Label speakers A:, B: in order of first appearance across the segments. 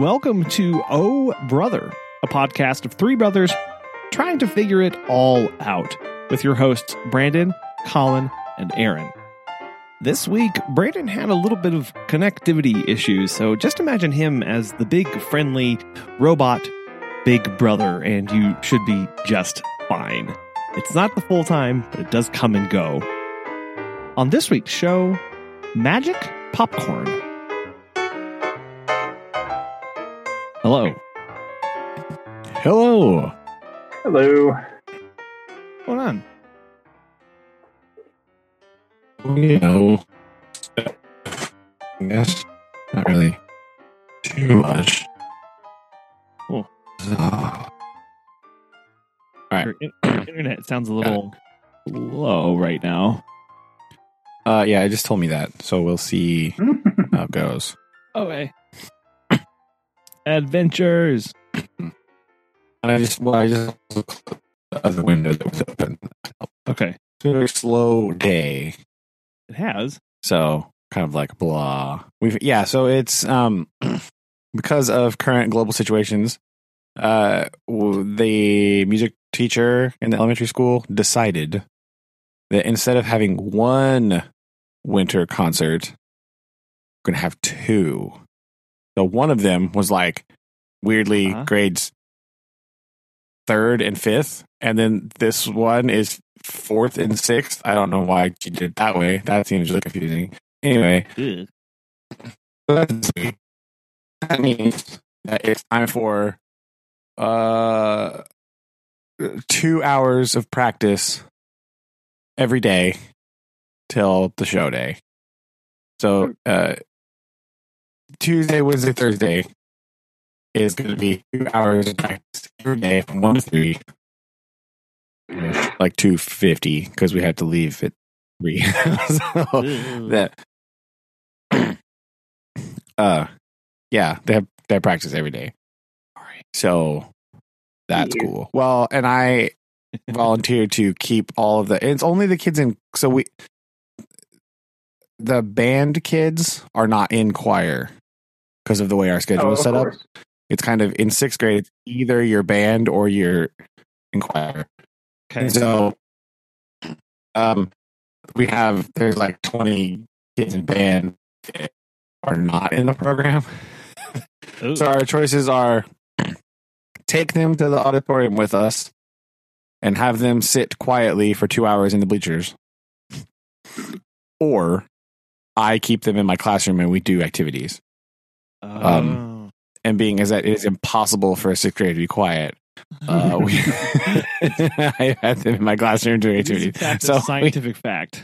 A: Welcome to Oh Brother, a podcast of three brothers trying to figure it all out with your hosts, Brandon, Colin, and Aaron. This week, Brandon had a little bit of connectivity issues, so just imagine him as the big, friendly robot big brother, and you should be just fine. It's not the full time, but it does come and go. On this week's show, Magic Popcorn. Hello.
B: Hello.
C: Hello.
A: What's going on?
B: You know, yes, not really too much.
A: Cool.
B: So, all right.
A: Your, in- your internet sounds a little low right now.
B: Uh, yeah, it just told me that, so we'll see how it goes.
A: Okay. Adventures.
B: And I just, well, I just the other window that was open.
A: Okay.
B: It's a very slow day,
A: It has.
B: so kind of like blah. We've yeah, so it's um because of current global situations. Uh, the music teacher in the elementary school decided that instead of having one winter concert, we're gonna have two. So one of them was like weirdly
A: Uh-huh.
B: grades third and fifth, and then this one is fourth and sixth. I don't know why she did it that way. That seems really confusing. Anyway,
A: Ugh.
B: so that's. That means that it's time for uh two hours of practice every day till the show day. So uh Tuesday, Wednesday, Thursday is going to be two hours of practice every day from one to three, like two fifty because we had to leave at three. so, that uh yeah they have they have practice every day. So that's
C: Yeah.
B: cool. Well and i volunteered to keep all of the it's only the kids in so we the band kids are not in choir because of the way our schedule
C: Oh,
B: is set up it's kind of in sixth grade it's either your band or your choir
A: Okay.
B: and so, um, we have there's like 20 kids in band that are not in the program. So our choices are take them to the auditorium with us and have them sit quietly for two hours in the bleachers, or I keep them in my classroom and we do activities. Um, And being is that it is impossible for a sixth grader to be quiet, uh, we I had them in my classroom doing
A: It is, in
B: activities. So we-
A: scientific fact.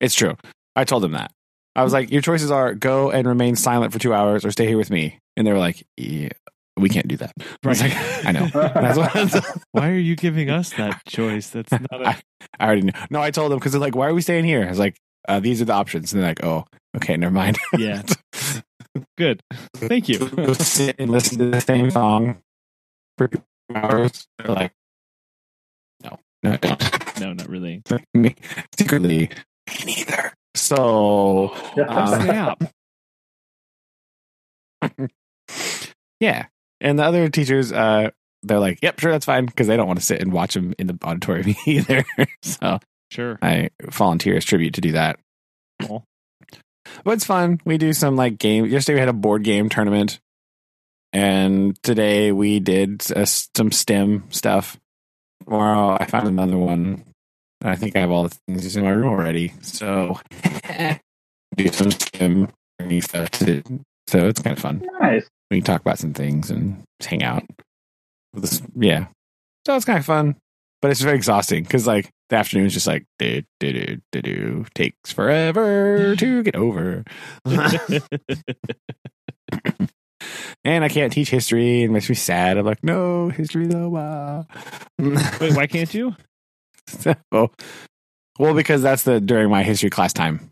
B: It's true. I told them that. I was like, your choices are go and remain silent for two hours or stay here with me. And they were like, yeah, we can't do that. I like, I know. That's
A: Why are you giving us that choice? That's not a.
B: I, I already know. No, I told them because they're like, why are we staying here? I was like, uh, these are the options. And they're like, oh, okay, never mind.
A: Yeah. Good. Thank you.
B: Go sit and listen to the same song for two hours. They're like, no, no, don't.
A: No, not really.
B: me secretly, me neither. So, um,
A: Snap.
B: yeah. And the other teachers, uh, they're like, yep, sure, that's fine, because they don't want to sit and watch them in the auditorium either. so
A: Sure.
B: I volunteer as tribute to do that.
A: Cool.
B: But it's fun. We do some like game. Yesterday we had a board game tournament, and today we did uh, some STEM stuff. Tomorrow I found another one. I think I have all the things in my room already. So do some STEM stuff. To, so it's kind of fun.
C: Nice.
B: We can talk about some things and hang out. With this- Yeah. So it's kind of fun, but it's very exhausting because like the afternoon is just like do do do do do takes forever to get over, and I can't teach history. It makes me sad. I'm like, no history though. ah."
A: Wait, why can't you?
B: so, well, because that's the during my history class time.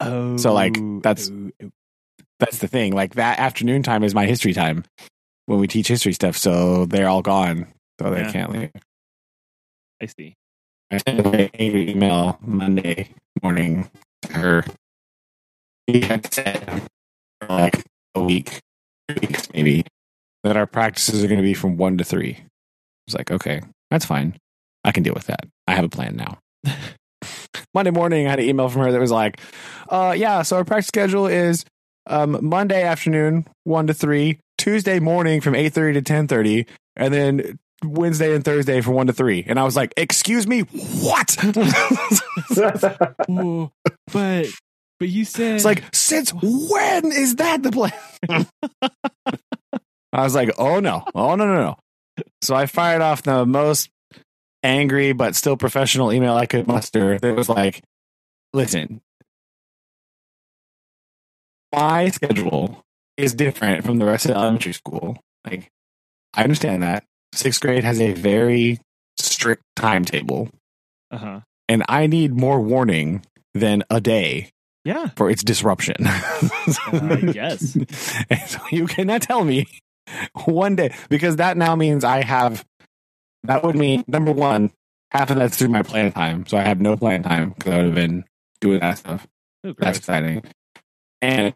A: Oh.
B: So, like, that's-
A: oh, oh.
B: That's the thing. Like that afternoon time is my history time when we teach history stuff. So they're all gone, so they
A: Yeah.
B: can't leave.
A: I see.
B: I sent an angry email Monday morning to her. We had said for like a week weeks, maybe, that our practices are going to be from one to three. I was like, okay, that's fine. I can deal with that. I have a plan now. Monday morning, I had an email from her that was like, uh, yeah, so our practice schedule is um, Monday afternoon, 1 to 3, Tuesday morning from 8.30 to 10.30, and then Wednesday and Thursday from 1 to 3. And I was like, excuse me, what?
A: Ooh, but but you said
B: It's like, since when is that the plan? I was like, oh no, oh no, no, no. So I fired off the most angry but still professional email I could muster. That was like, listen, my schedule is different from the rest of elementary school. Like, I understand that. Sixth grade has a very strict timetable,
A: uh huh.
B: and I need more warning than a day
A: Yeah.
B: for its disruption.
A: I guess.
B: So you cannot tell me one day because that now means I have that would mean number one, half of that's through my plan time. So I have no plan time because I would have been doing that stuff.
A: Oh,
B: That's exciting. And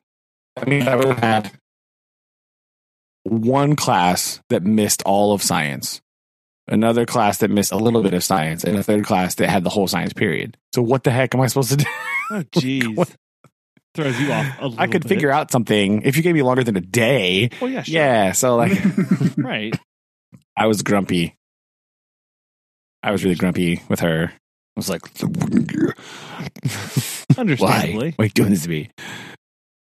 B: that means I would have had one class that missed all of science, another class that missed a little bit of science, and a third class that had the whole science period. So what the heck am I supposed to do?
A: Oh, jeez. Throws you off. A little
B: I could
A: bit.
B: figure out something if you gave me longer than a day.
A: Well, yeah, sure.
B: Yeah, so like
A: Right.
B: I was grumpy. I was really grumpy with her. I was like,
A: Understandably.
B: why? Why are you doing this to me?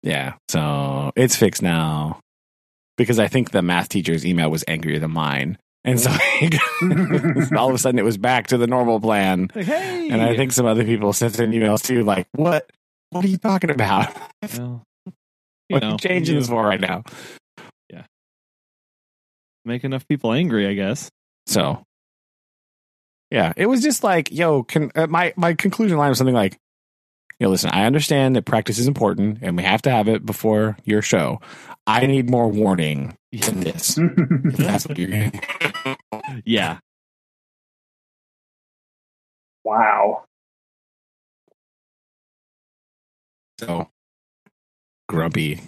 B: Yeah, so it's fixed now because I think the math teacher's email was angrier than mine. And so all of a sudden it was back to the normal plan.
A: Like, hey.
B: And I think some other people sent in emails too, like, what? What are you talking about?
A: Well, you
B: What are you changing this for right now? Yeah.
A: Make enough people angry, I guess.
B: So, yeah, it was just like, yo, can, uh, my my conclusion line was something like, you know, listen, I understand that practice is important and we have to have it before your show. I need more warning than this. That's what you're getting.
A: Yeah.
C: wow.
B: So grumpy.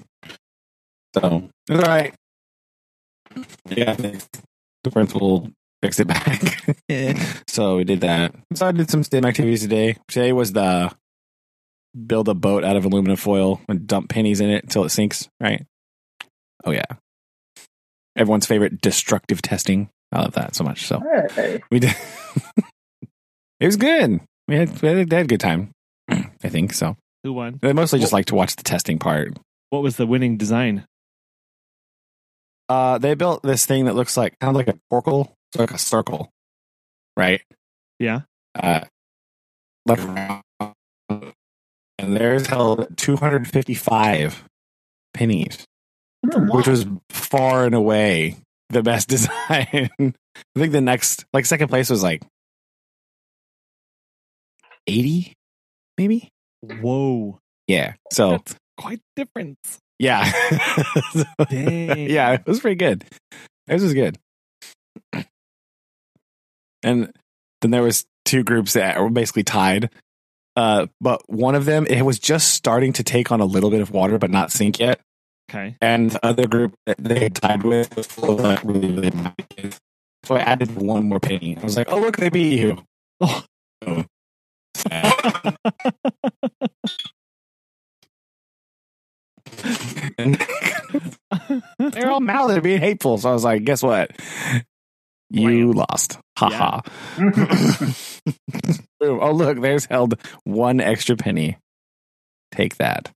B: So it's all right. Yeah, thanks. the principal fixed it back. so we did that. So I did some STEM activities today. Today was the build a boat out of aluminum foil and dump pennies in it until it sinks, right? Oh yeah. Everyone's favorite destructive testing. I love that so much. So
C: Hey.
B: we did. it was good. We had, we had, they had a good time. I think so.
A: Who won?
B: They mostly just like to watch the testing part.
A: What was the winning design?
B: Uh, they built this thing that looks like kind of like a corkle, it's like a circle, right?
A: Yeah.
B: Uh, left around. And theirs held 255 pennies, oh, which was far and away the best design. I think the next, like second place, was like 80, maybe.
A: Whoa.
B: Yeah. So
A: That's quite different.
B: yeah,
A: Dang.
B: yeah, it was pretty good. It was good. And then there was two groups that were basically tied. Uh, but one of them it was just starting to take on a little bit of water, but not sink yet.
A: Okay.
B: And the other group that they had tied with was full of like really really. So I added one more penny. I was like, "Oh look, they beat you."
A: Oh.
B: Oh, they're all mad at being hateful. So I was like, guess what? You lost. Ha ha. Oh, look, there's held one extra penny. Take that.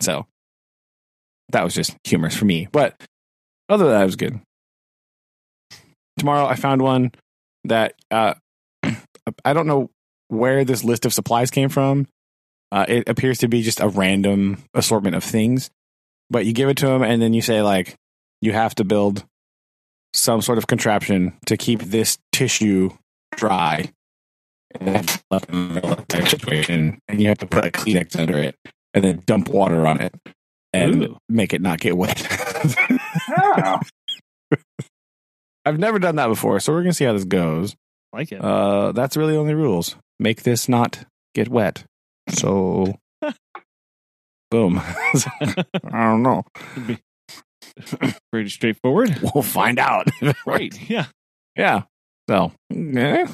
B: So that was just humorous for me. But other than that, it was good. Tomorrow, I found one that uh, I don't know where this list of supplies came from. Uh, it appears to be just a random assortment of things, but you give it to them and then you say like, you have to build some sort of contraption to keep this tissue dry. And then left in the middle of that situation, and you have to put a Kleenex under it, and then dump water on it, and
A: Ooh.
B: make it not get wet.
C: Oh.
B: I've never done that before, so we're gonna see how this goes.
A: like it.
B: Uh, that's really the only rules. Make this not get wet. So, boom. I don't know.
A: Pretty straightforward.
B: We'll find out.
A: Right. Yeah.
B: Yeah. So, yeah.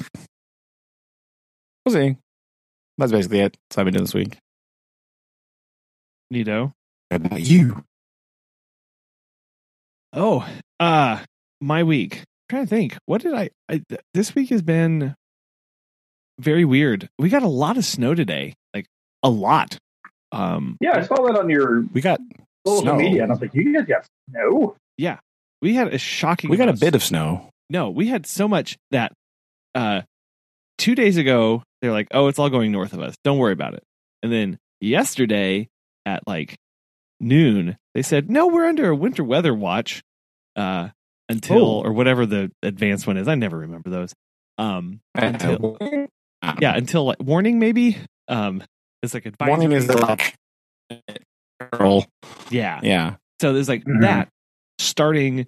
B: We'll see. That's basically it. That's what I've been doing this week.
A: Nito.
B: What about you?
A: Oh, uh, my week. I'm trying to think. What did I, I th- this week has been very weird. We got a lot of snow today. Like a lot. Um
C: yeah, I saw that on your
B: We got
C: social
B: Snow.
C: media, and I was like, "You guys got snow?" Yeah.
A: We had a shocking
B: we got a bit of snow.
A: No, we had so much that uh two days ago they're like, "Oh, it's all going north of us. Don't worry about it." And then yesterday at like noon, they said, "No, we're under a winter weather watch uh until
B: Oh.
A: or whatever the advanced one is. I never remember those. Um until yeah, until like warning maybe. Um it's like advisory.
B: Warning is the like peril.
A: yeah.
B: Yeah.
A: So there's like
C: Mhm.
A: that starting,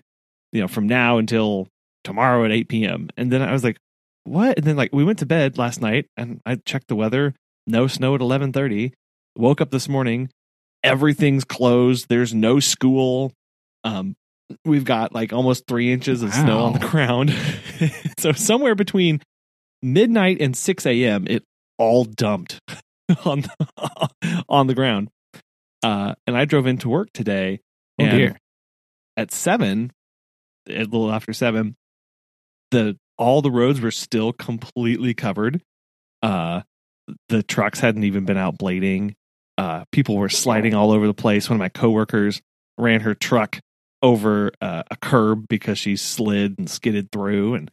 A: you know, from now until tomorrow at 8 p.m. And then I was like, what? And then like we went to bed last night and I checked the weather. No snow at 11:30. Woke up this morning. Everything's closed. There's no school. Um, we've got like almost three inches of snow on the ground. so somewhere between midnight and 6 a.m. it all dumped on the, on the ground. Uh, and I drove into work today
B: Oh
A: and
B: dear.
A: at seven, a little after seven, the all the roads were still completely covered. Uh, the trucks hadn't even been out blading. Uh, people were sliding all over the place. One of my coworkers ran her truck over uh, a curb because she slid and skidded through, and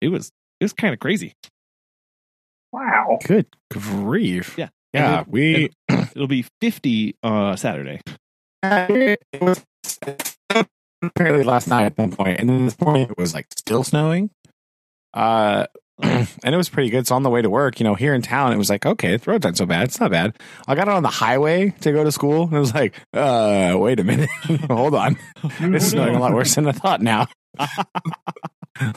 A: it was it was kind of crazy.
C: Wow.
B: Good grief.
A: Yeah.
B: Yeah.
A: And it-
B: we
A: It'll be fifty uh, Saturday.
B: it was apparently last night at one point, and then this morning it was like still snowing. Uh, and it was pretty good. So on the way to work, you know, here in town, it was like, okay, the roads aren't so bad. It's not bad. I got it on the highway to go to school, and it was like, uh, wait a minute, hold on, it's snowing a lot worse than I thought now.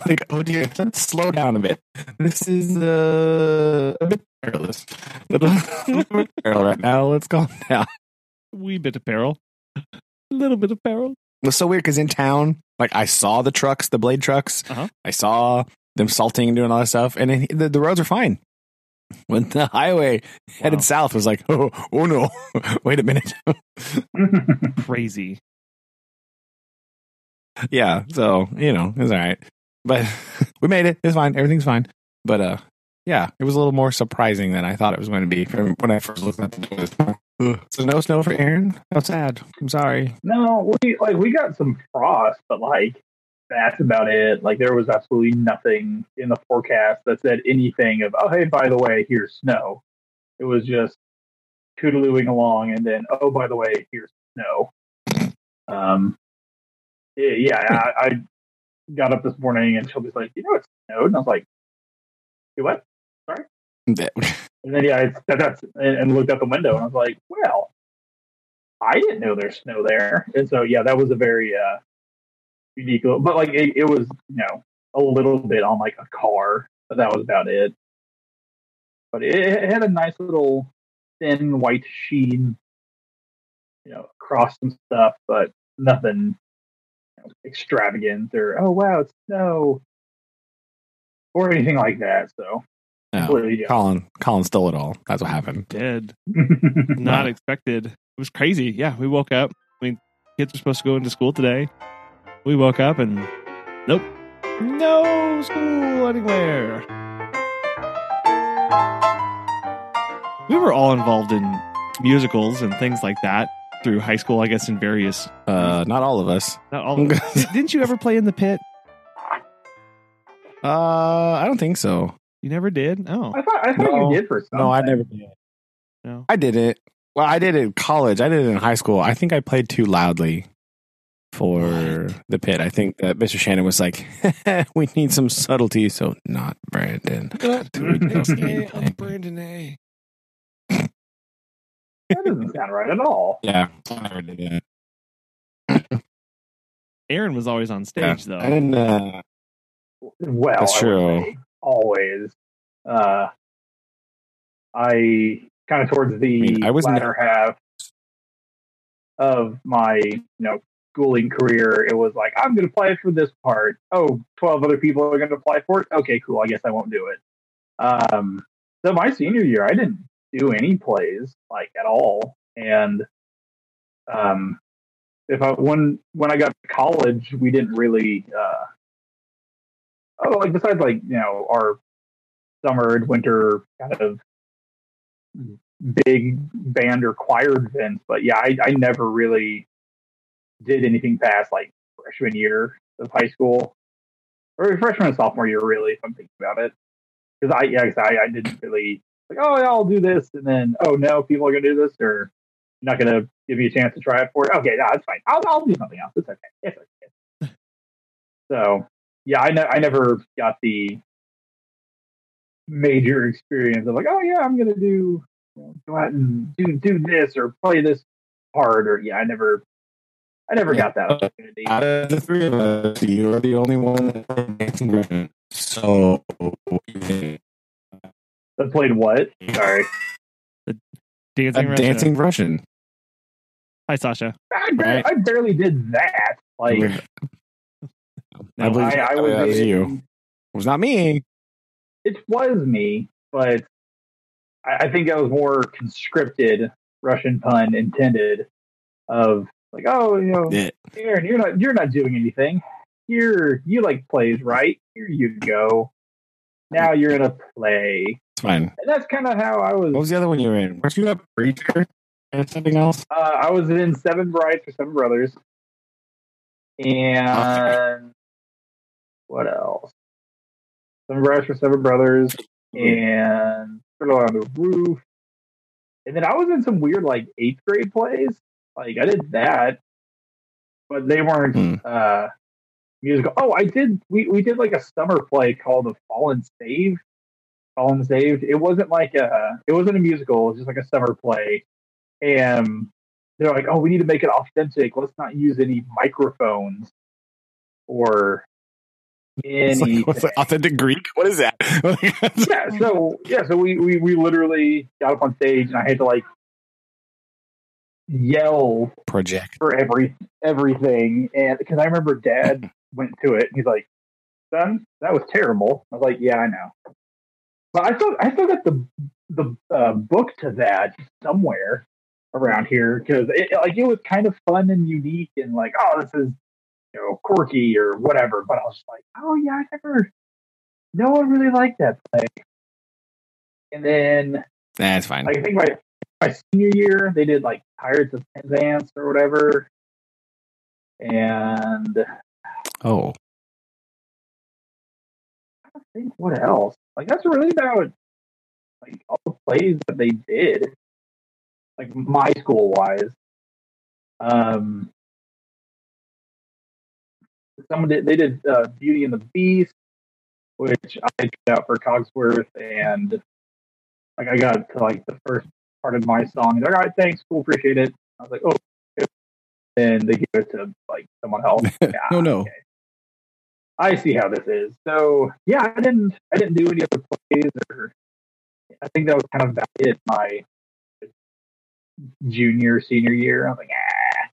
B: like, oh dear, let's slow down a bit. This is uh, a bit perilous. Little, little bit perilous right now. Let's calm down.
A: Wee bit of peril, a little bit of peril.
B: It was so weird because in town, like I saw the trucks, the blade trucks.
A: Uh-huh.
B: I saw them salting and doing all that stuff, and then the, the roads are fine. When the highway headed
A: Wow.
B: south was like, oh, oh no, wait a minute,
A: Crazy.
B: yeah. So you know, it's all right, but we made it. It's fine. Everything's fine. But uh, yeah, it was a little more surprising than I thought it was going to be from when I first looked at the news. Ugh. So no snow for Aaron. How sad. I'm sorry.
C: no, we like we got some frost, but like that's about it. Like there was absolutely nothing in the forecast that said anything of, oh hey, by the way, here's snow. It was just toodalooing along, and then oh by the way, here's snow. Um, yeah, yeah I, I got up this morning and Shelby's like, you know, it snowed, and I was like, you what? Sorry. and then yeah, I that's and, and looked out the window and I was like, well, I didn't know there's snow there. And so yeah, that was a very uh unique but like it, it was, you know, a little bit on like a car, but that was about it. But it, it had a nice little thin white sheen, you know, across some stuff, but nothing you know, extravagant or oh wow, it's snow or anything like that. So
B: No.
C: completely yeah.
B: Colin, Colin stole it all. That's what happened.
A: Dead. Not expected. It was crazy. Yeah, we woke up. I mean, kids were supposed to go into school today. We woke up and nope, no school anywhere. We were all involved in musicals and things like that through high school, I guess, in various.
B: Uh, not all of us.
A: Not all. Of us. Didn't you ever play in the pit?
B: Uh, I don't think so.
A: You never did. Oh
C: I thought I thought
B: No.
C: you did for some.
B: No, I never did.
A: no.
B: I did it. Well, I did it in college. I did it in high school. I think I played too loudly for the pit. I think that Mr. Shannon was like, "We need some subtlety." So not Brandon.
A: I'm Brandon A.
C: That doesn't sound right at all.
B: Yeah, I never did that.
A: Aaron was always on stage
B: I
A: though.
B: didn't. Uh,
C: Well,
B: That's true.
C: always. Uh, I kind of towards the
B: mean, I was
C: latter half of my you know schooling career, it was like, I'm going to apply for this part. Oh, 12 other people are going to apply for it. Okay, cool. I guess I won't do it. Um, so my senior year, I didn't do any plays like at all. And um, if I when when I got to college, we didn't really. Uh, oh, like besides like you know our summer and winter kind of big band or choir events, but yeah, I, I never really did anything past like freshman year of high school or freshman and sophomore year, really, if I'm thinking about it. Because I, yeah, I, I didn't really like, oh, yeah, I'll do this, and then, oh no, people are gonna do this, or not gonna give you a chance to try it for it. Okay, no, it's fine. I'll, I'll do something else. It's okay. It's okay. so, yeah, I, ne- I never got the major experience of like, oh yeah, I'm gonna do you know, go out and do do this or play this part or yeah, I never I never got that opportunity.
B: Out of the three of us, you are the only one that played dancing Russian. So
C: I played what? Sorry.
A: Dancing
B: a
A: Russian.
B: dancing Russian.
A: Hi, Sasha.
C: I, bar-
B: Right.
C: I barely did that. Like
B: I believe
C: I, I was,
B: was
C: in-
B: you. It was not me.
C: It was me, but I, I think that was more conscripted Russian pun intended of like, oh, you know,
B: Yeah.
C: Aaron, you're not you're not doing anything. Here, you like plays, right? Here you go. Now you're in a play,
B: It's fine.
C: and that's kind of how I was.
B: What was the other one you were in? Weren't you a preacher and something else?
C: Uh, I was in Seven Brides for Seven Brothers, and what else? Seven Brides for Seven Brothers, and Fiddler on the Roof, and then I was in some weird like eighth grade plays. Like I did that, but they weren't
B: Hmm.
C: uh, musical. Oh, I did. We we did like a summer play called The Fallen Saved. Fallen Saved. It wasn't like a. It wasn't a musical. It was just like a summer play and they're like, "Oh, we need to make it authentic. Let's not use any microphones or any."
B: like, what's authentic Greek? What is that?
C: yeah, so yeah, so we, we we literally got up on stage and I had to like yell
B: Project.
C: for every everything, and because I remember Dad went to it, and he's like, "Son, that was terrible." I was like, "Yeah, I know," but I still I still got the the uh, book to that somewhere around here because it like it was kind of fun and unique and like, oh, this is you know quirky or whatever. But I was like, oh yeah, I never. No one really liked that play. And then
B: That's fine.
C: like, I think my my senior year they did like Pirates of Penzance or whatever, and
B: oh,
C: I think what else? Like that's really about like all the plays that they did, like my school wise. Um, someone did they did uh, Beauty and the Beast, which I tried out for Cogsworth, and like I got to like the first part of my song. They're like, all right, thanks, cool, appreciate it. I was like, oh, okay. and they give it to like someone else. Yeah,
B: Oh, no.
C: okay. I see how this is. So yeah, I didn't I didn't do any other plays or I think that was kind of about it my junior, senior year. I was like, ah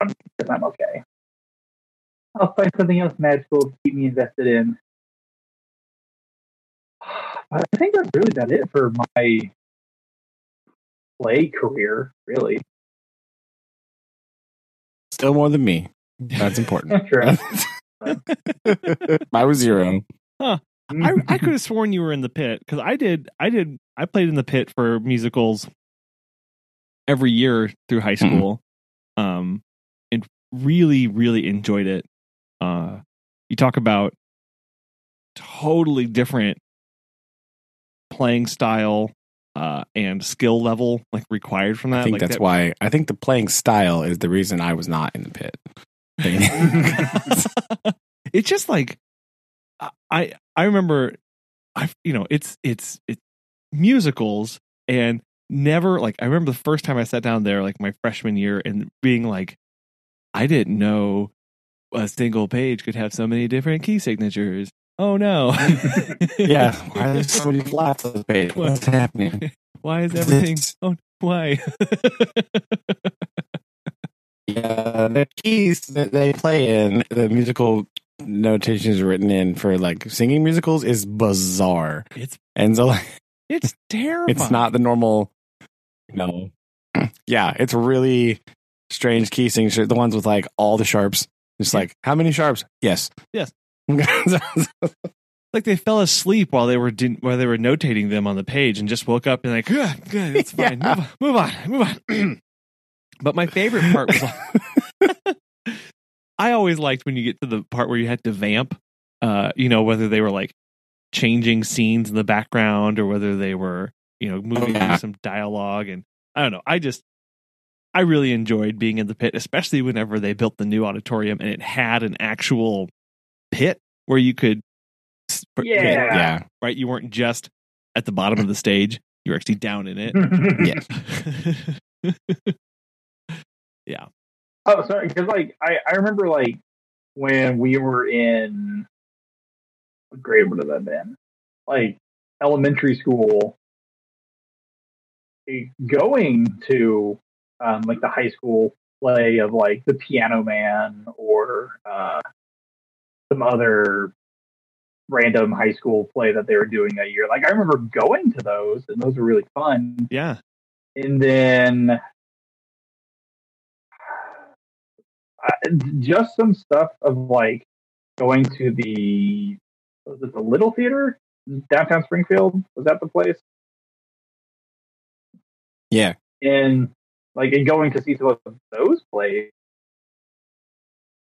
C: I'm, I'm okay. I'll find something else magical to keep me invested in. But I think that's really about it for my play career, really.
B: still more than me. That's important.
C: Sure.
B: I was zero.
A: I, I could have sworn you were in the pit because I did. I did. I played in the pit for musicals every year through high
B: Mhm.
A: school, um, and really, really enjoyed it. Uh, you talk about totally different playing style uh, and skill level like required from that.
B: I think
A: like
B: that's
A: that-
B: why. I think the playing style is the reason I was not in the pit.
A: it's just like I I remember I you know it's it's it's musicals and never like I remember the first time I sat down there like my freshman year and being like I didn't know a single page could have so many different key signatures. Oh no.
B: yeah. Why are there so many flats on the page? What's happening?
A: Why is everything Oh why?
B: Yeah, the keys that they play in the musical notations written in for like singing musicals is bizarre.
A: It's
B: And so like,
A: it's terrifying.
B: it's not the normal, No. Yeah, it's really strange key signature. The ones with like all the sharps. Just like how many sharps? Yes.
A: Yes. like they fell asleep while they were while they were notating them on the page and just woke up and like, good, good, it's fine.
B: Yeah.
A: Move, on, move on, move on. but my favorite part was I always liked when you get to the part where you had to vamp. Uh, you know, whether they were like changing scenes in the background or whether they were, you know, moving
B: yeah.
A: through some dialogue and I don't know. I just I really enjoyed being in the pit, especially whenever they built the new auditorium and it had an actual pit where you could s-
C: Yeah.
B: yeah.
A: right? You weren't just at the bottom of the stage; you were actually down in it.
B: Yes.
A: yeah,
C: Oh, sorry, because like I, I remember like when we were in what grade would have that been? Like elementary school, eh, going to um, like the high school play of like the Piano Man or uh, some other random high school play that they were doing that year. Like I remember going to those, and those were really fun
A: yeah.
C: and then uh, just some stuff of like going to the was it the Little Theater downtown Springfield? Was that the place?
B: Yeah.
C: And like and going to see some of those plays.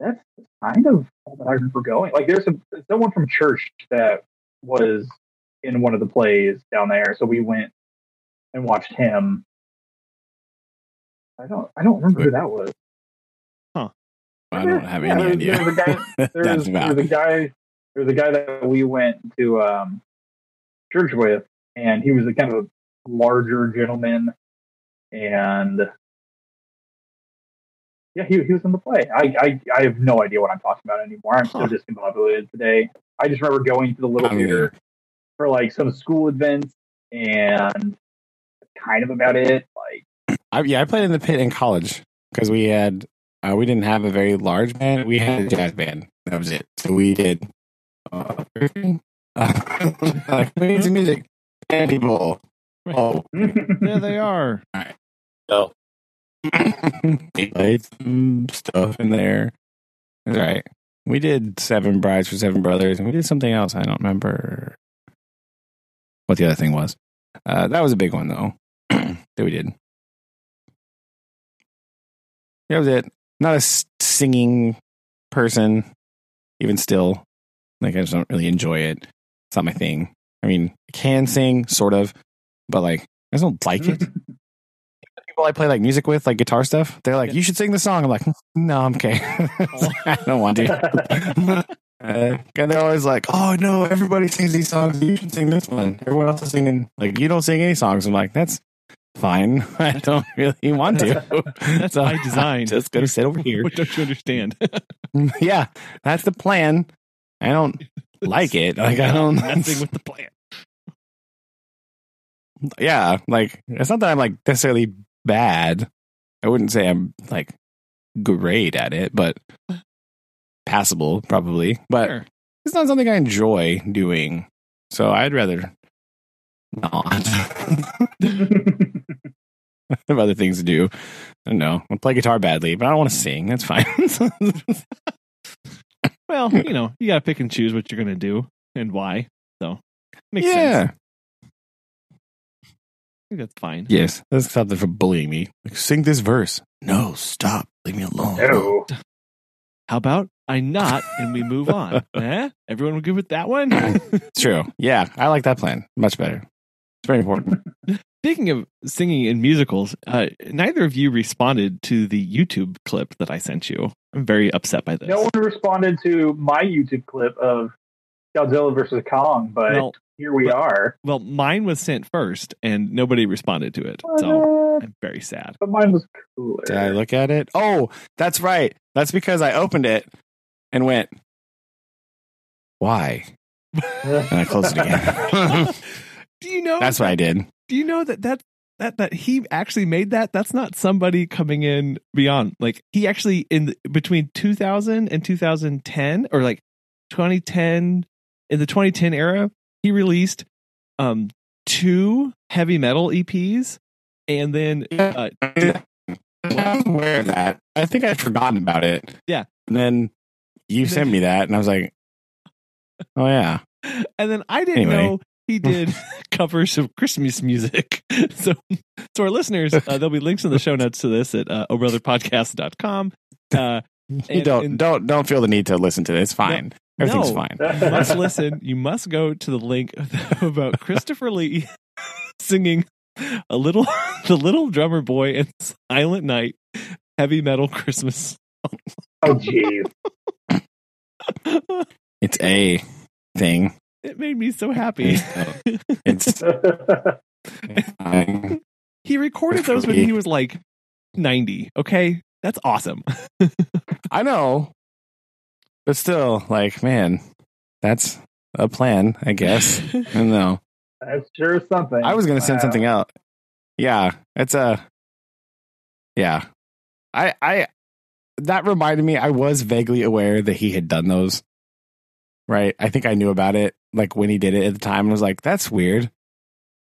C: That's kind of all that I remember going. Like there's some someone from church that was in one of the plays down there, so we went and watched him. I don't I don't remember who that was. Huh.
B: I don't have
C: Yeah,
B: any
C: there
B: idea.
C: There was a guy. There
B: That's
C: was, there was a guy. There was a guy that we went to um, church with, and he was a kind of a larger gentleman, and yeah, he he was in the play. I I, I have no idea what I'm talking about anymore. I'm so
A: Huh.
C: discombobulated today. I just remember going to the little
B: I mean-
C: theater for like some school events, and kind of about it. Like
B: I, yeah, I played in the pit in college because we had uh, we didn't have a very large band. We had a jazz band. That was it. So we did uh. Uh, like we need some music and people. Oh,
A: There they are.
B: so we played some stuff in there. Right. We did Seven Brides for Seven Brothers, and we did something else. I don't remember what the other thing was. Uh, that was a big one though that we did. That was it. Not a singing person, even still. Like I just don't really enjoy it. It's not my thing. I mean, I can sing, sort of, but like I just don't like it. People I play like music with, like guitar stuff, they're like. "You should sing the song." I'm like, "No, I'm okay. I don't want to." Uh, and they're always like, "Oh no, everybody sings these songs. You should sing this one. Everyone else is singing. Like you don't sing any songs." I'm like, "That's fine. I don't really want to.
A: That's
B: So
A: by design.
B: I'm just gonna sit over here.
A: What don't you understand?
B: yeah, that's the plan. I don't like it. Like I don't.
A: messing with the plan.
B: yeah, like it's not that I'm like necessarily bad. I wouldn't say I'm like great at it, but passable probably. But
A: Sure.
B: it's not something I enjoy doing. So I'd rather not. I have other things to do. I don't know. I play guitar badly, but I don't want to sing. That's fine.
A: Well, you know, you got to pick and choose what you're going to do and why. So, makes
B: yeah.
A: sense. I think that's fine.
B: Yes. That's something for bullying me. Like, sing this verse. No, stop. Leave me alone.
C: no.
A: How about I not and we move on? eh? Everyone will give it that one?
B: It's true. Yeah, I like that plan. Much better. It's very important.
A: Speaking of singing in musicals, uh, neither of you responded to the YouTube clip that I sent you. I'm very upset by this.
C: No one responded to my YouTube clip of Godzilla versus Kong, but
A: Well,
C: here we
A: but-
C: are.
A: well, mine was sent first, and nobody responded to it. So I'm very sad.
C: But mine was cooler.
B: Did I look at it? Oh, that's right. That's because I opened it and went, why? And I closed it again.
A: do you know?
B: that's what I did.
A: Do you know that that that that he actually made that. That's not somebody coming in beyond. Like he actually in the, between 2000 and 2010 or like 2010 in the 2010 era, he released um two heavy metal EPs and then uh,
B: I'm aware of that. I think I'd forgotten about it.
A: Yeah.
B: And then you sent me that, and I was like, oh, yeah.
A: and then I didn't
B: Anyway.
A: know he did covers of Christmas music. so, to our listeners, uh, there'll be links in the show notes to this at uh, ohbrotherpodcast.com. Uh,
B: You
A: And-
B: don't
A: and-
B: don't don't feel the need to listen to it. It's fine. Everything's
A: No.
B: fine.
A: you must listen. You must go to the link about Christopher Lee singing a little, the little drummer boy in Silent Night heavy metal Christmas.
C: Oh, jeez.
B: It's a thing.
A: It made me so happy.
B: It's fine.
A: he recorded those when he was like 90. Okay. That's awesome.
B: I know, but still, like, man, that's a plan. I guess. I don't know.
C: That's sure something.
B: I was going to send
C: Wow.
B: something out. Yeah, it's a. Yeah, I I that reminded me. I was vaguely aware that he had done those. Right, I think I knew about it like when he did it at the time. and was like, "That's weird,"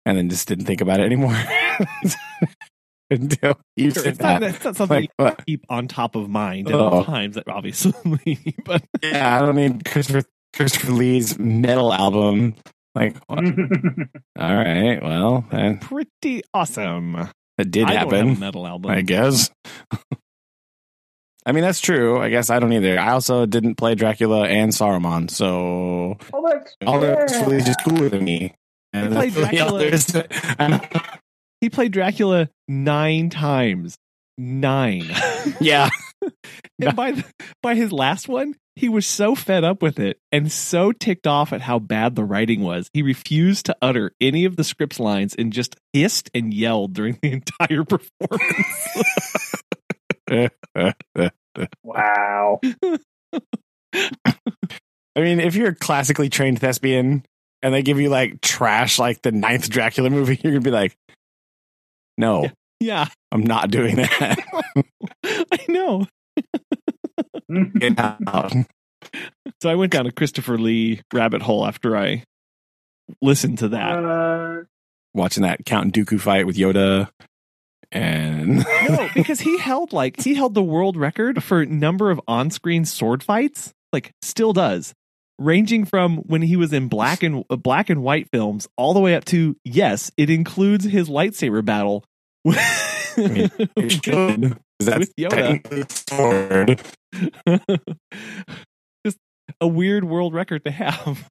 B: and then just didn't think about it anymore until you
A: Sure,
B: said
A: it's, not, it's not something
B: Like, what?
A: you keep on top of mind at all
B: Oh.
A: times, obviously. but
B: Yeah, I don't need Christopher Christopher Lee's metal album. Like, what? all right, well, that,
A: pretty awesome.
B: that did
A: I don't have a
B: happen.
A: metal album.
B: I guess. I mean, that's true. I guess I don't either. I also didn't play Dracula and Saruman, so
C: oh, that's
B: all the
C: yeah.
B: really just cooler than me. And
A: played
B: the
A: Dracula-
B: others- I know.
A: He played Dracula nine times. Nine.
B: yeah,
A: and by the, by his last one, he was so fed up with it and so ticked off at how bad the writing was. He refused to utter any of the script's lines and just hissed and yelled during the entire performance.
C: Wow.
B: I mean, if you're a classically trained thespian and they give you like trash, like the ninth Dracula movie, you're gonna be like, "No,
A: yeah,
B: I'm not doing that."
A: I know.
B: Get out.
A: So I went down a Christopher Lee rabbit hole after I listened to that.
C: Uh,
B: Watching that Count Dooku fight with Yoda, and
A: no, because he held like he held the world record for number of on-screen sword fights. Like still does, ranging from when he was in black and uh, black and white films all the way up to yes, it includes his lightsaber battle.
B: mean, it should. 'cause That's
A: With Yoda.
B: sword.
A: Just a weird world record to have.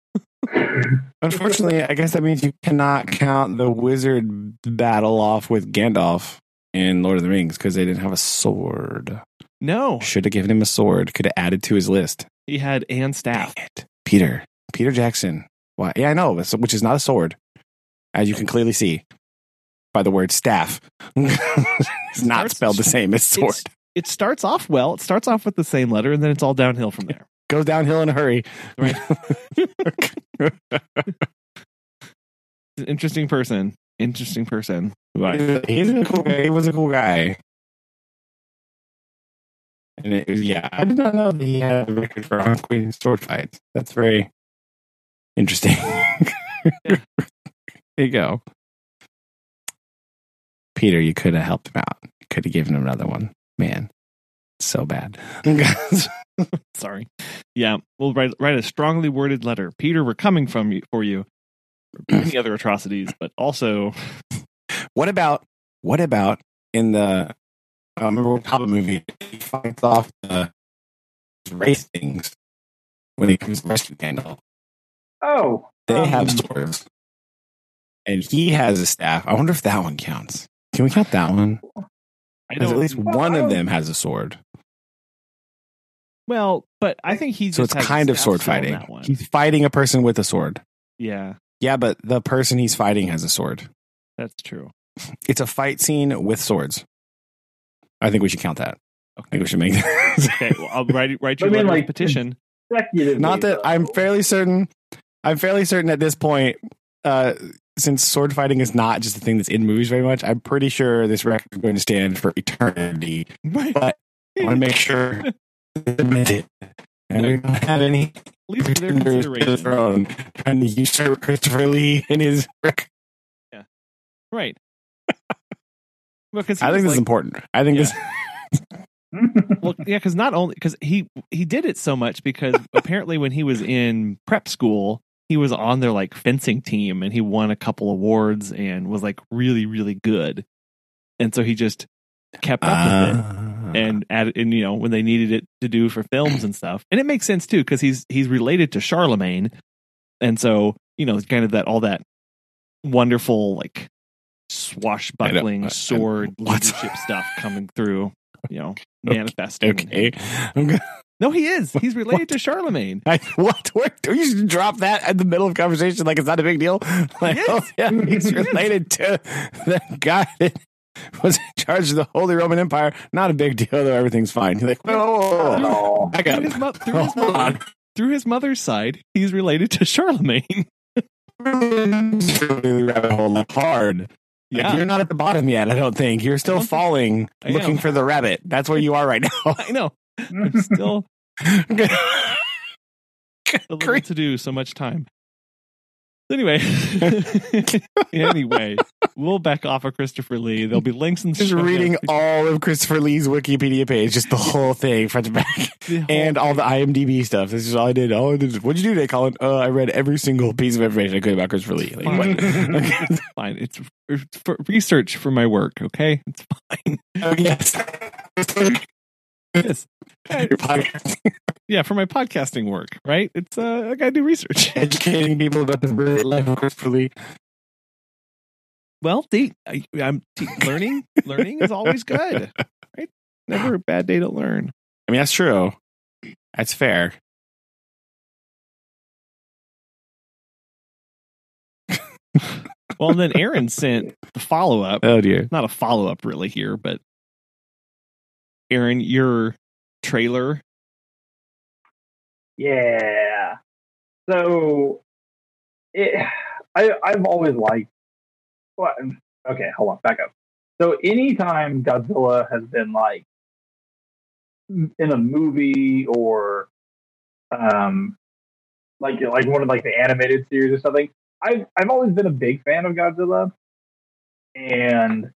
B: Unfortunately, I guess that means you cannot count the wizard battle off with Gandalf in Lord of the Rings because they didn't have a sword.
A: No,
B: Should have given him a sword. Could have added to his list.
A: he had and
B: Dang
A: staff.
B: it, Peter. Peter Jackson. Why? Yeah, I know, which is not a sword, as you can clearly see by the word staff. it's not
A: Starts-
B: spelled the same as sword.
A: It starts off well. It starts off with the same letter, and then it's all downhill from there.
B: Goes downhill in a hurry.
A: Right. An interesting person. Interesting person. who
B: He's a cool guy. He was a cool guy. And it was, yeah, I did not know that he had uh, a record for on screen sword fights. That's very interesting. there you go. Peter, you could have helped him out. You could have given him another one. Man, so bad.
A: Sorry. Yeah, we'll write write a strongly worded letter. Peter, we're coming from you for you. Any other atrocities, but also
B: what about what about in the I remember what Hobbit movie he fights off the race things when he comes to rescue Gandalf.
C: oh,
B: They
C: um,
B: have swords. And he has a staff. I wonder if that one counts. Can we count that one?
A: I
B: Because at least
C: Well,
B: one of them has a sword.
A: well, but I think he's
B: So
A: just
B: it's
A: a
B: kind of sword fighting.
A: One.
B: He's fighting a person with a sword.
A: Yeah,
B: Yeah, but the person he's fighting has a sword.
A: that's true.
B: It's a fight scene with swords. I think we should count that. I think we should make that.
A: Okay. Well, I'll write write
C: I
A: your
C: mean, like,
A: petition.
B: Not that
C: though.
B: I'm fairly certain. I'm fairly certain at this point. Uh, since sword fighting is not just a thing that's in movies very much, I'm pretty sure this record is going to stand for eternity.
A: Right.
B: But I want to make sure it. And we don't have any
A: least their
B: pretenders to the
A: consideration.
B: throne trying to usurp Christopher Lee in his record.
A: Yeah, right. Because
B: I think this is important. I think
A: Yeah.
B: this
A: well, yeah, because not only because he he did it so much because apparently when he was in prep school, he was on their like fencing team and he won a couple awards and was like really really good, and so he just kept up with it
B: Uh,
A: and added and you know when they needed it to do for films and stuff, and it makes sense too because he's he's related to Charlemagne, and so you know it's kind of that all that wonderful like swashbuckling sword
B: what?
A: leadership stuff coming through. You know, manifesting.
B: okay. I'm
A: No, he is. He's related to Charlemagne.
B: I, what? What? Do you just drop that in the middle of conversation like it's not a big deal? Like,
A: Yes.
B: oh yeah, he's related to the guy that was in charge of the Holy Roman Empire. Not a big deal though. Everything's fine. You're like, oh,
C: no.
B: back
A: Through his, mo- through, his mother, through his mother's side, he's related to Charlemagne.
B: Rabbit hole like hard. Like, you're not at the bottom yet. I don't think you're still falling, looking for the rabbit. That's where you are right now.
A: I know. I'm still a little to do. So much time. Anyway, anyway, we'll back off of Christopher Lee. There'll be links in the
B: Just reading all of Christopher Lee's Wikipedia page, just the whole thing front to back. And all the. IMDb stuff. This is all I did. All I did. What'd you do today, Colin? Uh, I read every single piece of information I could about Christopher Lee. Like, what?
A: Fine. It's, it's for research for my work. Okay, it's fine.
B: Oh, yes.
A: Yes. Yeah, for my podcasting work. Right? It's uh, I gotta do research.
B: Educating people about the brilliant life of Christopher Lee.
A: Well, the, I, I'm t- learning. learning is always good, right? Never a bad day to learn.
B: I mean, that's true. That's fair.
A: Well, and then Aaron sent the follow up.
B: Oh dear.
A: Not a follow up, really here, but Aaron, your trailer.
C: Yeah. So, it, I I've always liked. What? Okay, hold on, back up. So anytime Godzilla has been like in a movie or um like like one of like the animated series or something, I've I've always been a big fan of Godzilla, and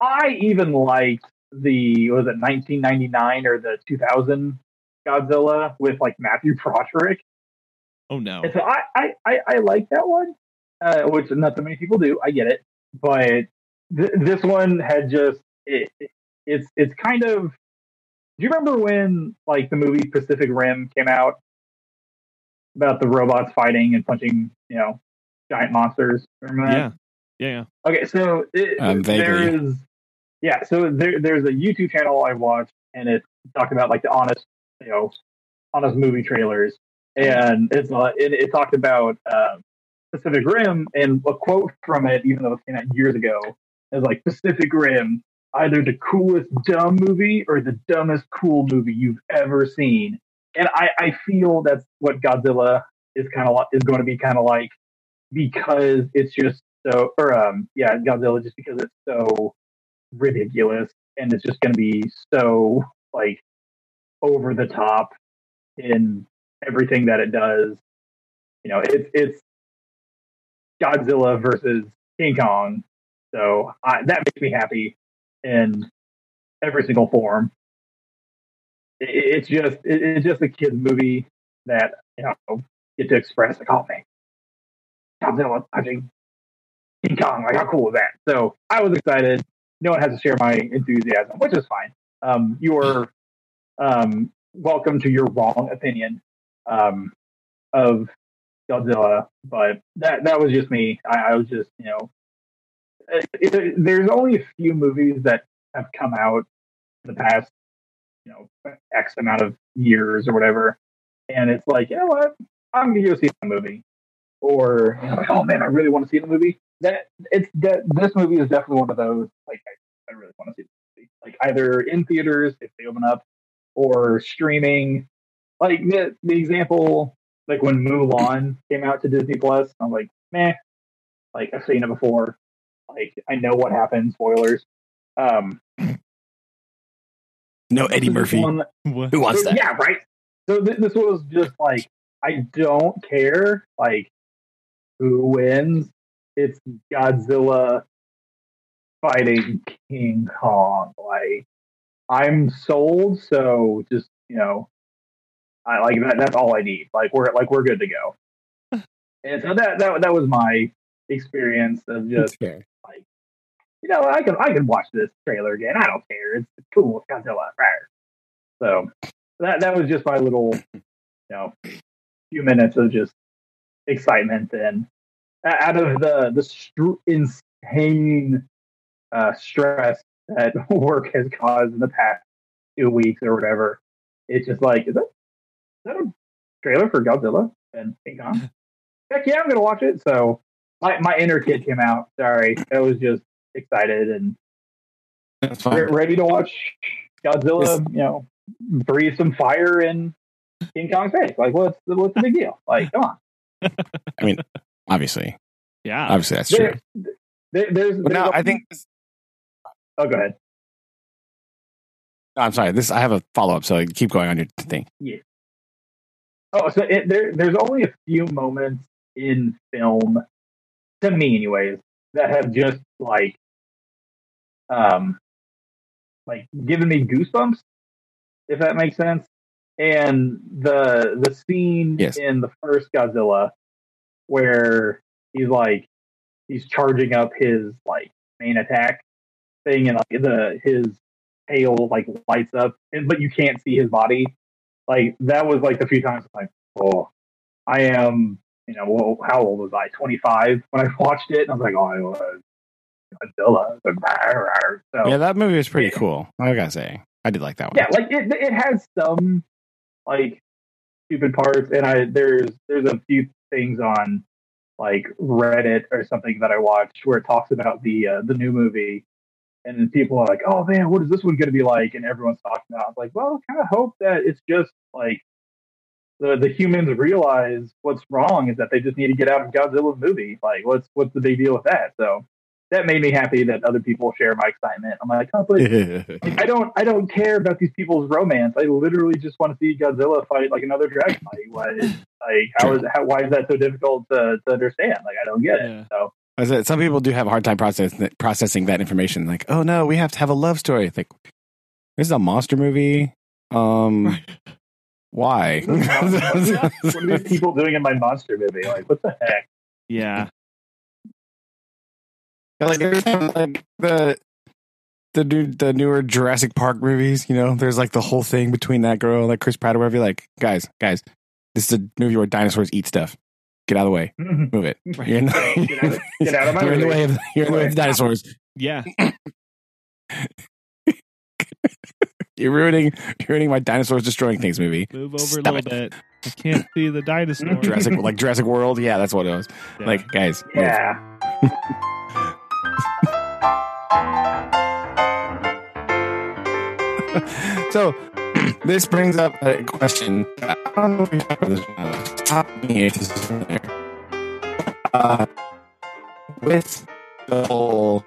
C: I even liked the was it 1999 or the 2000 Godzilla with like Matthew Broderick.
A: Oh no.
C: And so I, I, I, I like that one, uh, which not so many people do. I get it, but th- this one had just it, it- it's it's kind of. Do you remember when like the movie Pacific Rim came out about the robots fighting and punching you know giant monsters? Remember that?
A: Yeah. Yeah. yeah.
C: Okay, so it,
B: Um,
C: there yeah. So there, there's a YouTube channel I watched, and it talked about like the honest, you know, honest movie trailers, and it's uh, it, it talked about uh, Pacific Rim, and a quote from it, even though it came out years ago, is like Pacific Rim, either the coolest dumb movie or the dumbest cool movie you've ever seen, and I, I feel that's what Godzilla is kind of is going to be kind of like because it's just so or um yeah Godzilla just because it's so ridiculous and it's just going to be so like over the top in everything that it does. You know, it's it's Godzilla versus King Kong, so I, that makes me happy in every single form. It, it's just it, it's just a kids movie that you know get to express like oh man Godzilla punching King Kong. Like, how cool is that? So I was excited. No one has to share my enthusiasm, which is fine. Um, you're um, welcome to your wrong opinion um, of Godzilla, but that that was just me. I, I was just, you know, it, it, there's only a few movies that have come out in the past, you know, X amount of years or whatever, and it's like, you know what, I'm gonna go see the movie or you know, like, oh man, I really want to see the movie. That it's that this movie is definitely one of those. Like, I, I really want to see the movie. Like either in theaters if they open up, or streaming. Like the the example, like when Mulan came out to Disney Plus, I'm like, meh. Like I've seen it before. Like I know what happens. Spoilers. Um,
B: No Eddie Murphy.
C: one-
B: Who wants that?
C: Yeah, right. So th- this was just like I don't care like who wins. It's Godzilla fighting King Kong. Like I'm sold. So just you know, I like that. That's all I need. Like we're like we're good to go. And so that that that was my experience of just like you know I can I can watch this trailer again. I don't care. It's, it's cool. It's Godzilla. Right. So that that was just my little you know few minutes of just excitement and uh, out of the the str- insane uh, stress that work has caused in the past two weeks or whatever. It's just like is that is that a trailer for Godzilla and King Kong? Heck yeah, I'm gonna watch it. So my my inner kid came out. Sorry, I was just excited and re- ready to watch Godzilla. You know, breathe some fire in King Kong's face. Like, what's the, what's the big deal? Like, come on.
B: I mean, obviously,
A: Yeah.
B: obviously that's true.
C: There, there, there's,
B: But
C: there's
B: no,
C: a-
B: I think.
C: Oh, go ahead.
B: I'm sorry. This I have a follow up, so keep going on your thing.
C: Oh, so it, there, there's only a few moments in film, to me, anyways, that have just like, um, like given me goosebumps, if that makes sense. And the the scene
B: Yes.
C: in the first Godzilla, where he's like, he's charging up his like main attack thing, and like the his tail like lights up, and but you can't see his body like that was like the few times I'm like, oh, I am, you know, well, how old was I? 25 when I watched it, and I was like, oh, I was Godzilla. So
B: Yeah, that movie was pretty cool. I gotta say, I did like that one.
C: yeah, like it, it has some like stupid parts, and I there's there's a few things on like Reddit or something that I watched where it talks about the uh, the new movie, and then people are like, "Oh man, what is this one going to be like?" And everyone's talking about. It's like, well, kind of hope that it's just like the the humans realize what's wrong is that they just need to get out of Godzilla movie. Like, what's what's the big deal with that? So that made me happy that other people share my excitement. I'm like, oh, but like, I don't I don't care about these people's romance. I literally just want to see Godzilla fight like another dragon. Like what is like how is how why is that so difficult to, to understand? Like I don't get
A: Yeah.
C: it. So
B: I said, some people do have a hard time process, processing that information. Like, oh no, we have to have a love story. Like, this is a monster movie. Um, why?
C: what are these people doing in my monster movie? Like what the heck?
A: Yeah.
B: like, every time, like the the new the newer Jurassic Park movies. You know, there's like the whole thing between that girl, like Chris Pratt, or whatever. You're like, guys, guys, this is a movie where dinosaurs eat stuff. Get out of the way. Mm-hmm. Move it. You're in,
C: Get out of- get out of my
B: you're in the way of you're in the way of the dinosaurs.
A: Yeah.
B: You're ruining you're ruining my dinosaurs destroying things movie.
A: Move over
B: Stop
A: a little
B: it.
A: bit. I can't see the dinosaur.
B: Jurassic like Jurassic World. Yeah, that's what it was.
A: Yeah.
B: Like, guys, move.
C: Yeah.
B: so this brings up a question. I don't know if we've talked about this. Me if this is there. Uh, with the whole,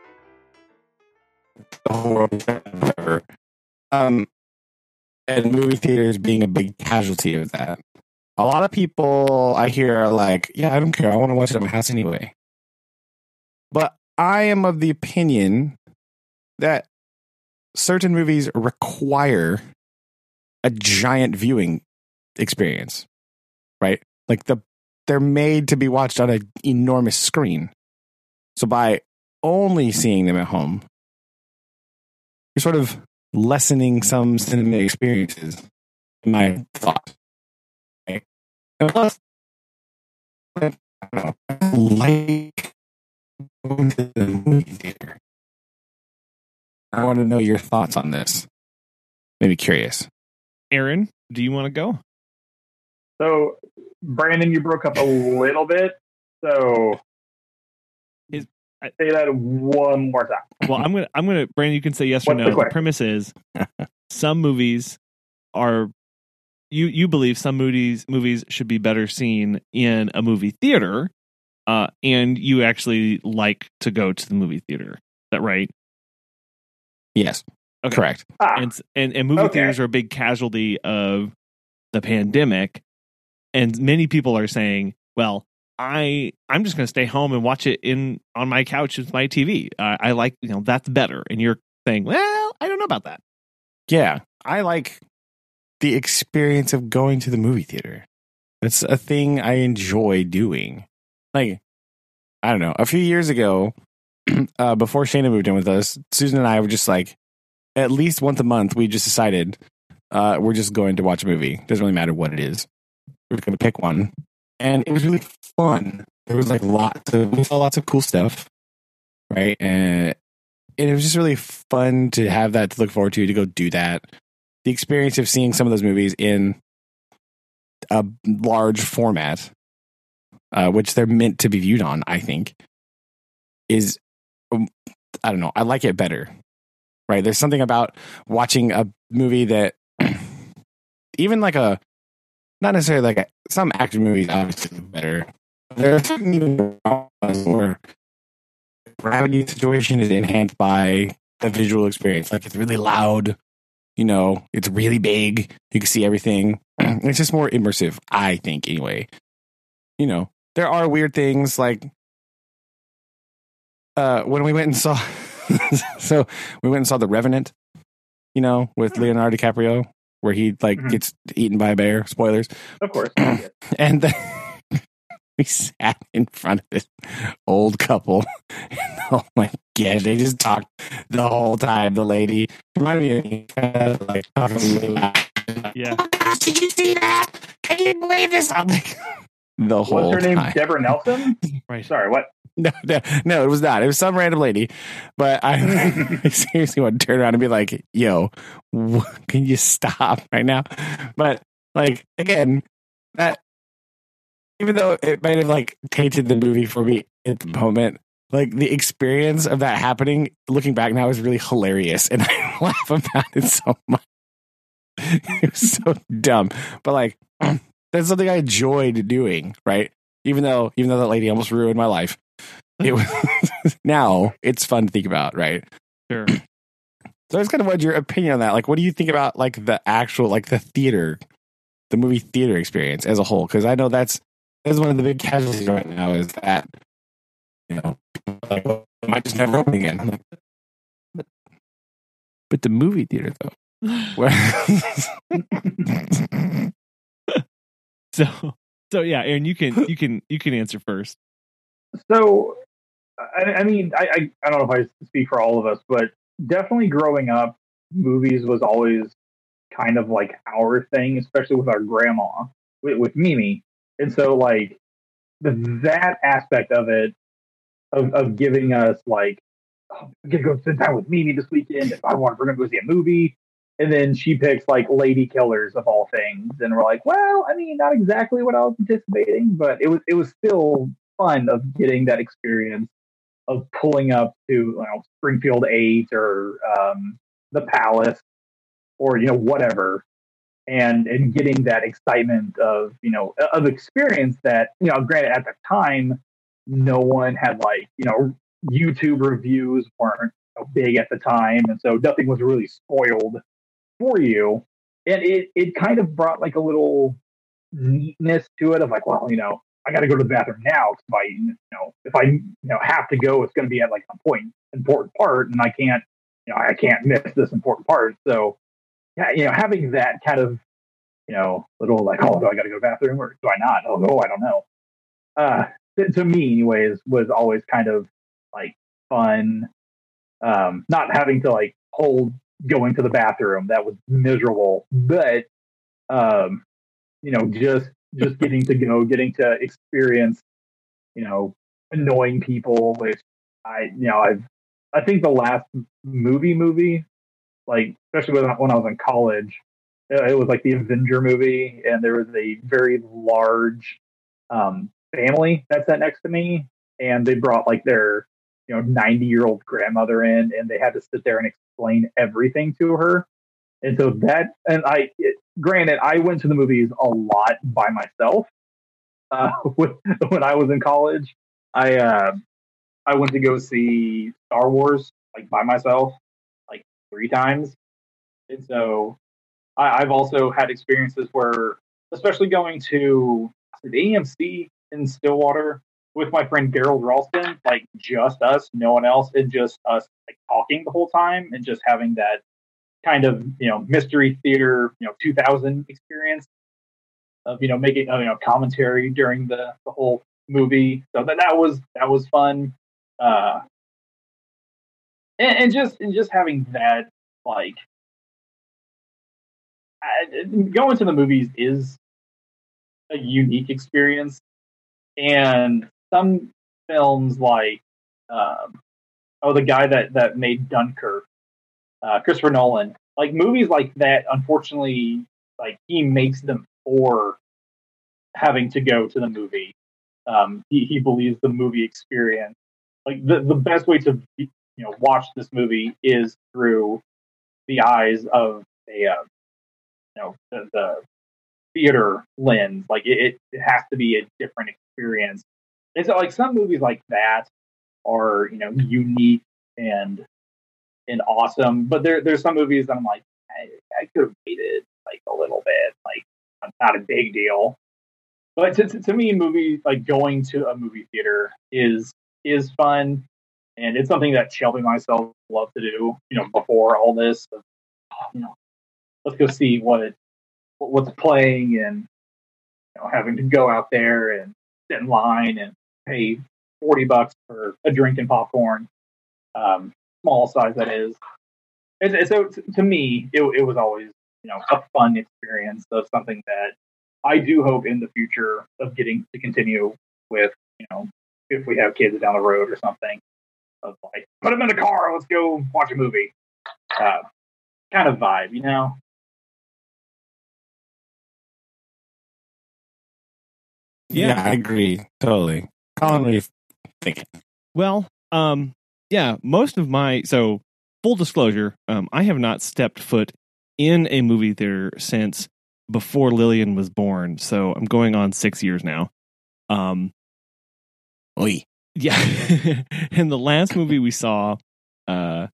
B: the whole world, um, and movie theaters being a big casualty of that. A lot of people I hear are like, "Yeah, I don't care. I want to watch it at my house anyway." But I am of the opinion that certain movies require a giant viewing experience, right? Like the they're made to be watched on an enormous screen. So by only seeing them at home, you're sort of lessening some cinema experiences. In my thought, plus, I like going to the movie theater. I want to know your thoughts on this. Maybe curious.
A: Aaron, do you want to go?
C: So Brandon, you broke up a little bit. So
A: Is- I-
C: say that one more time.
A: Well, I'm gonna I'm gonna Brandon, you can say yes or no.
C: the
A: The, premise is some movies are you you believe some movies movies should be better seen in a movie theater uh, and you actually like to go to the movie theater. Is that right?
B: Yes.
A: Okay.
B: Correct.
C: Ah,
A: and and, and movie
C: Okay.
A: theaters are a big casualty of the pandemic and many people are saying well i i'm just going to stay home and watch it in on my couch with my tv I i like you know that's better and you're saying well i don't know about that
B: Yeah. I like the experience of going to the movie theater. It's a thing I enjoy doing. Like, I don't know. A few years ago, uh, before Shana moved in with us, Susan and I were just like, at least once a month, we just decided uh, we're just going to watch a movie. Doesn't really matter what it is. We're going to pick one. And it was really fun. There was like lots of, we saw lots of cool stuff. Right. And, it was just really fun to have that to look forward to, to go do that. The experience of seeing some of those movies in a large format, uh, which they're meant to be viewed on, I think, is um, I don't know. I like it better. Right? There's something about watching a movie that even like a not necessarily like a, some action movies obviously better. There are certain even where the gravity situation is enhanced by the visual experience. Like it's really loud, you know, it's really big. You can see everything. It's just more immersive, I think, anyway. You know, there are weird things like uh when we went and saw so we went and saw the Revenant, you know, with Leonardo DiCaprio, where he like
C: Mhm.
B: gets eaten by a bear. Spoilers.
C: of course.
B: And then we sat in front of this old couple. And oh my god, they just talked the whole time. The lady reminded me of me, kind of like talking really loud.
A: yeah
B: Oh gosh, did you see that? Can you believe this? I'm like, the whole
C: What's her name?
B: time.
C: Deborah Nelson.
A: right
C: Sorry, what?
B: No, no, no, it was not. It was some random lady. But I, I seriously want to turn around and be like, yo, can you stop right now? But like, again, that, even though it might have like tainted the movie for me at the moment, like the experience of that happening, looking back now is really hilarious. And I laugh about it so much. It was so dumb. But like, that's something I enjoyed doing, right? Even though, even though that lady almost ruined my life, it was now it's fun to think about, right?
A: sure
B: So I just kind of wanted your opinion on that. Like, what do you think about like the actual, like the theater, the movie theater experience as a whole? Because I know that's that's one of the big casualties right now is that you know, like, well, it might just never open again. Like, but, but the movie theater though, where
A: so so yeah aaron you can you can you can answer first
C: So, I, I mean, I, I I don't know if I speak for all of us, but definitely growing up, movies was always kind of like our thing, especially with our grandma, with, with Mimi. And so, like, the, that aspect of it, of, of giving us, like, oh, I'm going to go spend time with Mimi this weekend. If I want, we're going to go see a movie. And then she picks, like, Lady Killers of all things. And we're like, well, I mean, not exactly what I was anticipating, but it was, it was still fun of getting that experience of pulling up to you know Springfield Eight or um, the Palace or you know whatever, and and getting that excitement of you know of experience that you know granted at the time no one had like you know YouTube reviews weren't big at the time, and so nothing was really spoiled for you, and it it kind of brought like a little neatness to it of like well you know I got to go to the bathroom now if I, you know, if I, you know, have to go, it's going to be at like some point important part, and I can't, you know, I can't miss this important part. So, yeah, you know, having that kind of, you know, little like, oh, do I got to go to the bathroom or do I not? Oh, no, I don't know. Uh, to, to me, anyways, was always kind of like fun. Um, not having to like hold going to the bathroom that was miserable, but, um, you know, just just getting to go, getting to experience, you know, annoying people, which I, you know, I've, I think the last movie movie, like, especially when, I- when I was in college, uh, it was like the Avenger movie, and there was a very large um, family that sat next to me, and they brought like their, you know, 90 year old grandmother in, and they had to sit there and explain everything to her. And so that, and I, it, granted, I went to the movies a lot by myself uh, when, I was in college. I uh, I went to go see Star Wars like by myself like three times, and so I, I've also had experiences where, especially going to the AMC in Stillwater with my friend Gerald Ralston, like just us, no one else, and just us like talking the whole time and just having that kind of you know mystery theater you know 2000 experience of you know making uh, you know commentary during the the whole movie. So that that was that was fun. Uh, and, and just and just having that like I, going to the movies is a unique experience, and some films like um, oh the guy that that made Dunkirk, uh, Christopher Nolan, like movies like that. Unfortunately, like he makes them for having to go to the movie. Um, he he believes the movie experience, like the the best way to you know watch this movie is through the eyes of a uh, you know the, the theater lens. Like it, it has to be a different experience. And so like some movies like that are you know unique and and awesome, but there there's some movies that I'm like I, I could have waited like a little bit. Like not a big deal. But to, to, to me, movie like going to a movie theater is is fun, and it's something that Shelby and myself love to do. You know, before all this, you know, let's go see what what's playing, and you know, having to go out there and sit in line and pay forty bucks for a drink and popcorn, um, small size that is. And, and so, to, to me, it, it was always you know a fun experience of something that I do hope in the future of getting to continue with, you know, if we have kids down the road or something, of like put them in the car, let's go watch a movie, uh, kind of vibe, you know.
B: Yeah, yeah I agree totally. Colin, what are you thinking?
A: Well, um, yeah, most of my so full disclosure, um, I have not stepped foot in a movie theater since before Lillian was born, so I'm going on six years now. Um,
B: Oy.
A: yeah, and the last movie we saw, uh,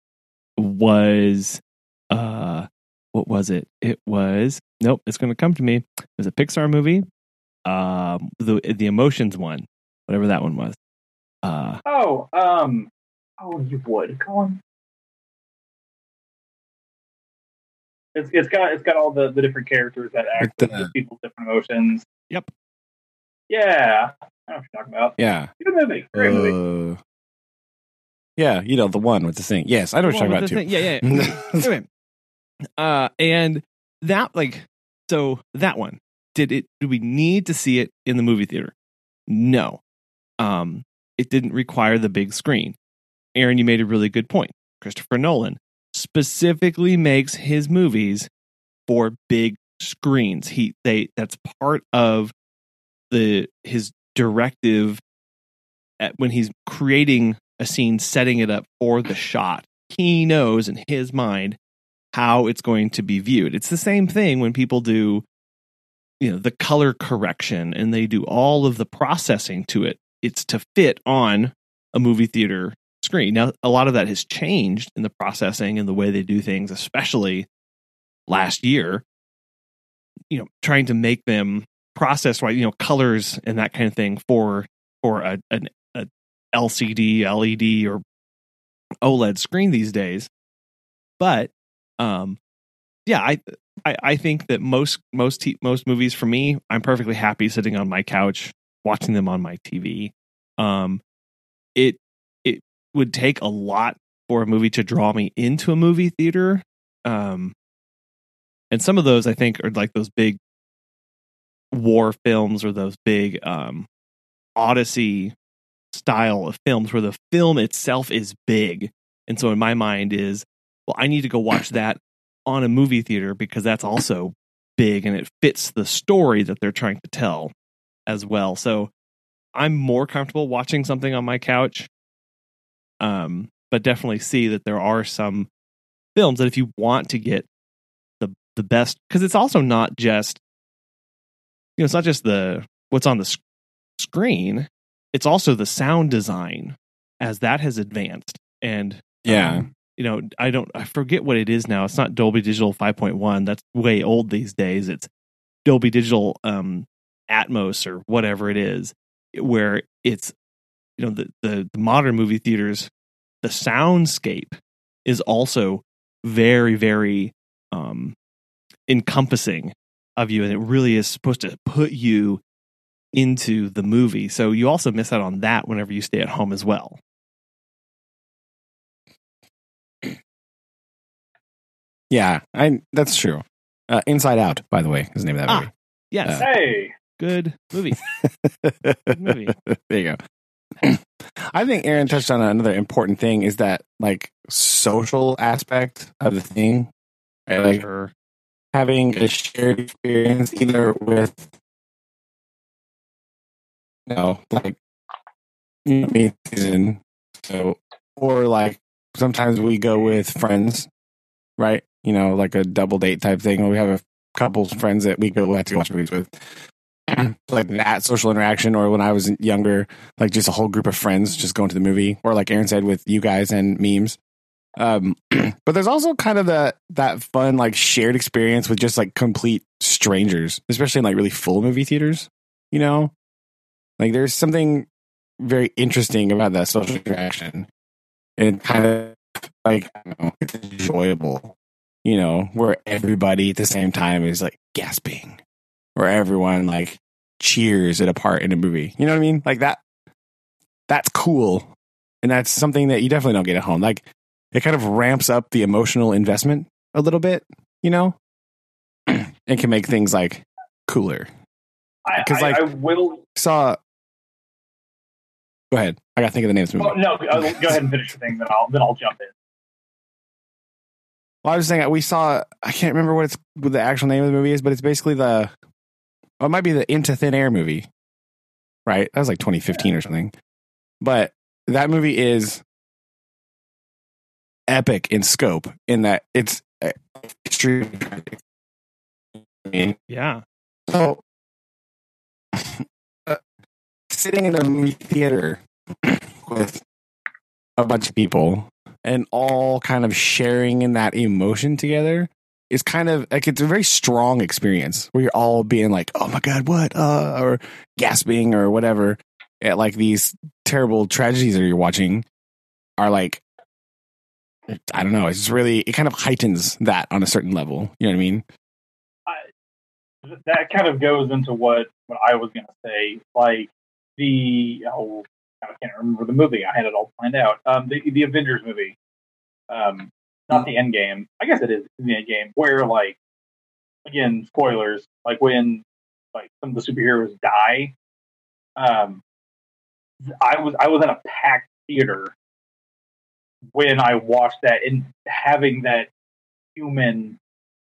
A: was uh, what was it? It was nope. It's going to come to me. It was a Pixar movie, um, the the emotions one, whatever that one was. Uh,
C: oh, um, oh, you would, Colin. It's it's got it's got all the, the different characters that act with uh, people's different emotions.
A: Yep.
C: Yeah, I know what you're talking about.
B: Yeah.
C: Good movie. Great uh, movie.
B: Yeah, you know the one with the thing. Yes, I know what you're talking about too.
A: Thing. Yeah, yeah. anyway, uh, and that like so that one did it? Do we need to see it in the movie theater? No. Um, it didn't require the big screen. Aaron, you made a really good point. Christopher Nolan specifically makes his movies for big screens. He they that's part of the his directive at, when he's creating a scene setting it up for the shot. He knows in his mind how it's going to be viewed. It's the same thing when people do you know the color correction and they do all of the processing to it. It's to fit on a movie theater screen. Now, a lot of that has changed in the processing and the way they do things, especially last year. You know, trying to make them process right, you know, colors and that kind of thing for for a, an a LCD, LED, or OLED screen these days. But, um, yeah, I I, I think that most most t- most movies for me, I'm perfectly happy sitting on my couch watching them on my TV. Um, it would take a lot for a movie to draw me into a movie theater. Um, and some of those I think are like those big war films or those big um, Odyssey style of films where the film itself is big. And so in my mind is, well, I need to go watch that on a movie theater because that's also big and it fits the story that they're trying to tell as well. So I'm more comfortable watching something on my couch um, but definitely see that there are some films that if you want to get the the best, because it's also not just you know it's not just the what's on the sc- screen. it's also the sound design as that has advanced and
B: Yeah.
A: um, you know i don't i forget what it is now it's not dolby digital 5.1 that's way old these days it's dolby digital um atmos or whatever it is where it's you know the the, the modern movie theaters the soundscape is also very very um encompassing of you and it really is supposed to put you into the movie so you also miss out on that whenever you stay at home as well
B: Yeah, I that's true. Uh, Inside Out, by the way, is the name of that
A: Ah.
B: movie.
A: yes
C: Hey,
A: good movie movie.
B: there you go. I think Aaron touched on another important thing is that like social aspect of the thing. Right? Like
A: Sure.
B: having a shared experience either with you know, like you know, me season. So or like sometimes we go with friends, right? You know, like a double date type thing where we have a couple friends that we go have to watch movies with. like that social interaction or when I was younger, like just a whole group of friends just going to the movie, or like Aaron said, with you guys and memes. Um, but there's also kind of the that fun like shared experience with just like complete strangers, especially in like really full movie theaters. You know, like there's something very interesting about that social interaction, and kind of like know, it's enjoyable. You know, where everybody at the same time is like gasping, where everyone like cheers at a part in a movie. You know what I mean? Like that. That's cool, and that's something that you definitely don't get at home. Like it kind of ramps up the emotional investment a little bit, you know, and can make things like cooler.
C: I,
B: 'Cause,
C: I,
B: like-
C: I will.
B: Saw. Go ahead. I got to think of the name of movie.
C: Oh, no, uh, go ahead and finish the thing. Then I'll then I'll jump in.
B: Well, I was saying we saw. I can't remember what it's what the actual name of the movie is, but it's basically the. Well, it might be the Into Thin Air movie, right? That was like 2015 or something. But that movie is epic in scope in that it's uh, extremely. tragic.
A: Yeah.
B: So, uh, sitting in a movie theater with a bunch of people and all kind of sharing in that emotion together is kind of like it's a very strong experience where you're all being like, "Oh my god, what?" uh or gasping or whatever at like these terrible tragedies that you're watching are like I don't know, it's just really it kind of heightens that on a certain level. You know what I mean?
C: that kind of goes into what what I was going to say. Like the oh, I can't remember the movie. I had it all planned out. Um, the the Avengers movie. Um, not the End Game. I guess it is the End Game. Where like again, spoilers. Like when like some of the superheroes die. Um, I was I was in a packed theater when I watched that and having that human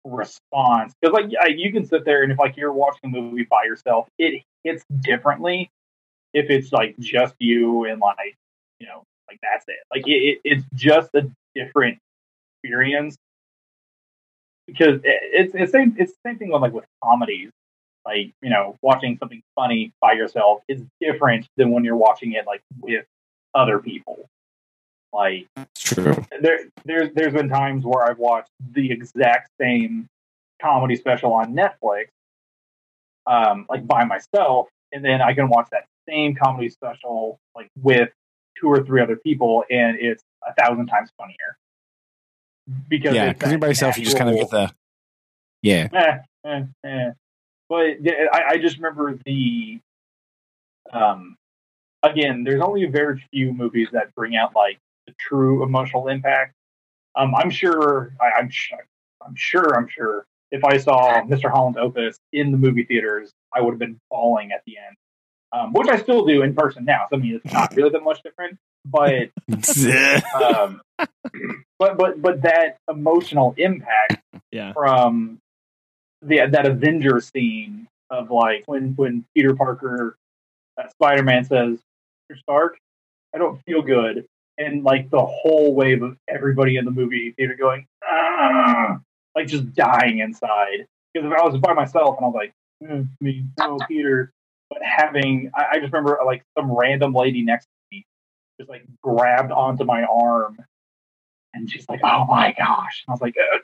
C: response because like you can sit there and if like you're watching a movie by yourself it hits differently if it's like just you and like you know like that's it like it, it's just a different experience because it's it's same it's the same thing with like with comedies like you know watching something funny by yourself is different than when you're watching it like with other people like
B: It's true.
C: there there's there's been times where I've watched the exact same comedy special on Netflix, um, like by myself, and then I can watch that same comedy special like with two or three other people, and it's a thousand times funnier. Because
B: Yeah, because you're by yourself, you just kind of get the yeah.
C: eh, eh, eh. But yeah, I, I just remember the um again, there's only a very few movies that bring out like the true emotional impact. Um, I'm sure, I, I'm, sh- I'm sure, I'm sure. If I saw Mr. Holland's Opus in the movie theaters, I would have been bawling at the end, um, which I still do in person now. So I mean, it's not really that much different, but um, but but but that emotional impact
A: Yeah.
C: from the that Avenger scene of like when when Peter Parker, uh, Spider Man says, "Mr. Stark, I don't feel good," and like the whole wave of everybody in the movie theater going, ah, like just dying inside. Because if I was by myself and I was like, "Mm, me, no, Peter, but having I, I just remember like some random lady next to me just like grabbed onto my arm and she's like, "Oh my gosh!" And I was like, uh,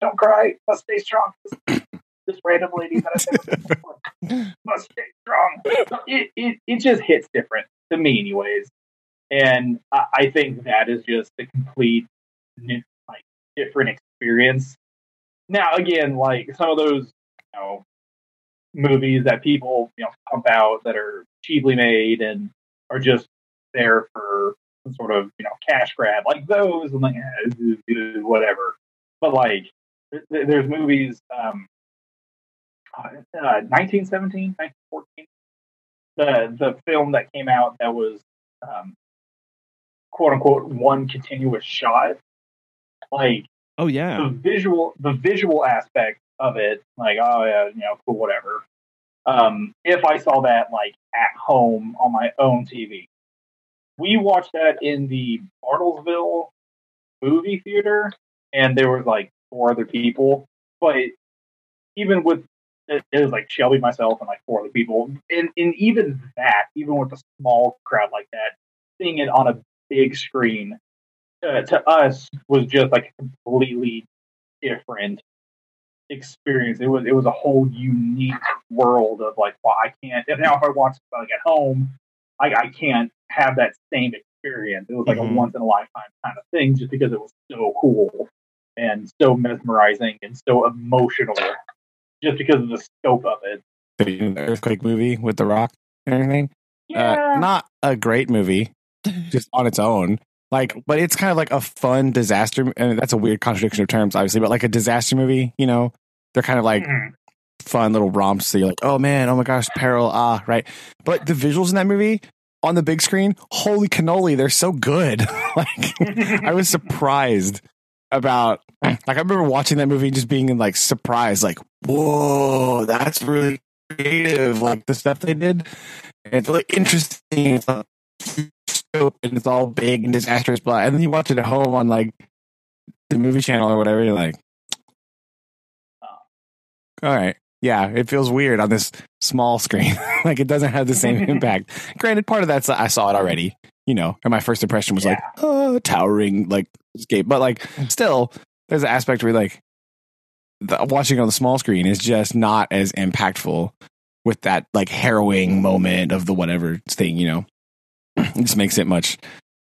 C: "Don't cry, must stay strong." This, this random lady that I've never must stay strong. It, it it just hits different to me, anyways, and I, I think that is just a complete new, like different experience. Now, again, like some of those, you know, movies that people you know pump out that are cheaply made and are just there for some sort of you know cash grab like those and like whatever. But like there's movies um uh, 1917 1914 the the film that came out that was um quote unquote one continuous shot. Like
A: Oh yeah.
C: the visual the visual aspect of it like oh yeah you know cool whatever. Um if i saw that like at home on my own tv we watched that in the bartlesville movie theater and there was like four other people but even with it, it was like shelby myself and like four other people and, and even that even with a small crowd like that seeing it on a big screen uh, to us was just like a completely different experience. It was it was a whole unique world of like, well, I can't. Now if I watch it like at home, I, I can't have that same experience. It was like
A: Mhm.
C: a once in a lifetime kind of thing, just because it was so cool and so mesmerizing and so emotional, just because of the scope of it.
B: The earthquake movie with The Rock and everything.
C: Yeah,
B: Uh, not a great movie, just on its own. Like, but it's kind of like a fun disaster. And that's a weird contradiction of terms, obviously, but like a disaster movie, you know, they're kind of like
C: Mhm.
B: fun little romps. So you're like, oh man, oh my gosh, peril, ah, right. But the visuals in that movie on the big screen, holy cannoli, they're so good. like, I was surprised about, like, I remember watching that movie just being in like surprised, like, whoa, that's really creative. Like the stuff they did, and it's interesting. It's huge scope and it's all big and disastrous, but and then you watch it at home on like the movie channel or whatever. You're like, all right, yeah, it feels weird on this small screen. like it doesn't have the same impact. Granted, part of that's I saw it already, you know, and my first impression was like, oh, towering like escape, but like still, there's an aspect where like the, watching on the small screen is just not as impactful with that like harrowing moment of the whatever thing, you know. It just makes it much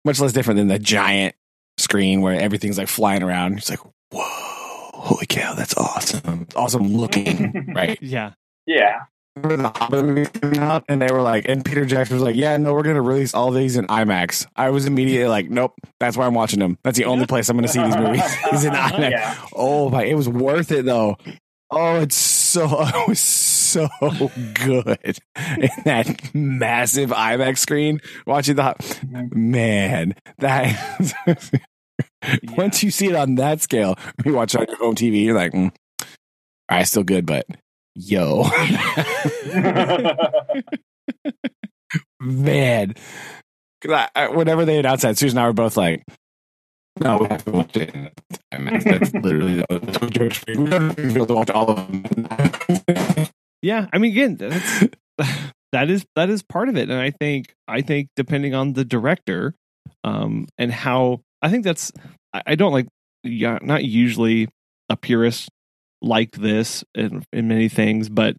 B: much less different than the giant screen where everything's like flying around. It's like, whoa, holy cow, that's awesome. It's awesome looking, right?
A: Yeah.
C: yeah.
B: Remember the Hobbit movie coming out, and they were like, and Peter Jackson was like, "Yeah, no, we're gonna release all these in IMAX." I was immediately like, "Nope, that's why I'm watching them. That's the only place I'm gonna see these movies is in IMAX."
C: Yeah.
B: Oh my, it was worth it though. Oh, it's so it was so good in that massive IMAX screen. Watching the man that once you see it on that scale, you watch it on your home TV, you're like, mm, right, still good, but yo, man. I, I, whenever they announced that, Susan and I were both like, no, we have to watch it. That's literally what George we don't able to watch all of them.
A: Yeah, I mean, again, that's that is that is part of it, and I think I think depending on the director, um, and how I think that's I, don't like yeah, not usually a purist like this in, in many things, but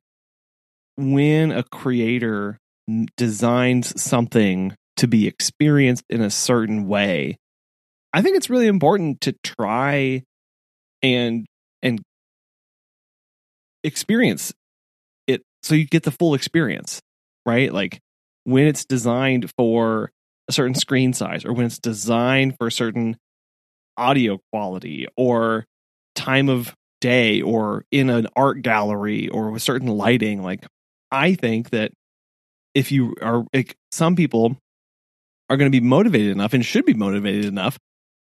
A: when a creator designs something to be experienced in a certain way, I think it's really important to try and and experience it so you get the full experience, right? Like when it's designed for a certain screen size or when it's designed for a certain audio quality or time of day or in an art gallery or with certain lighting like i think that if you are like, some people are going to be motivated enough and should be motivated enough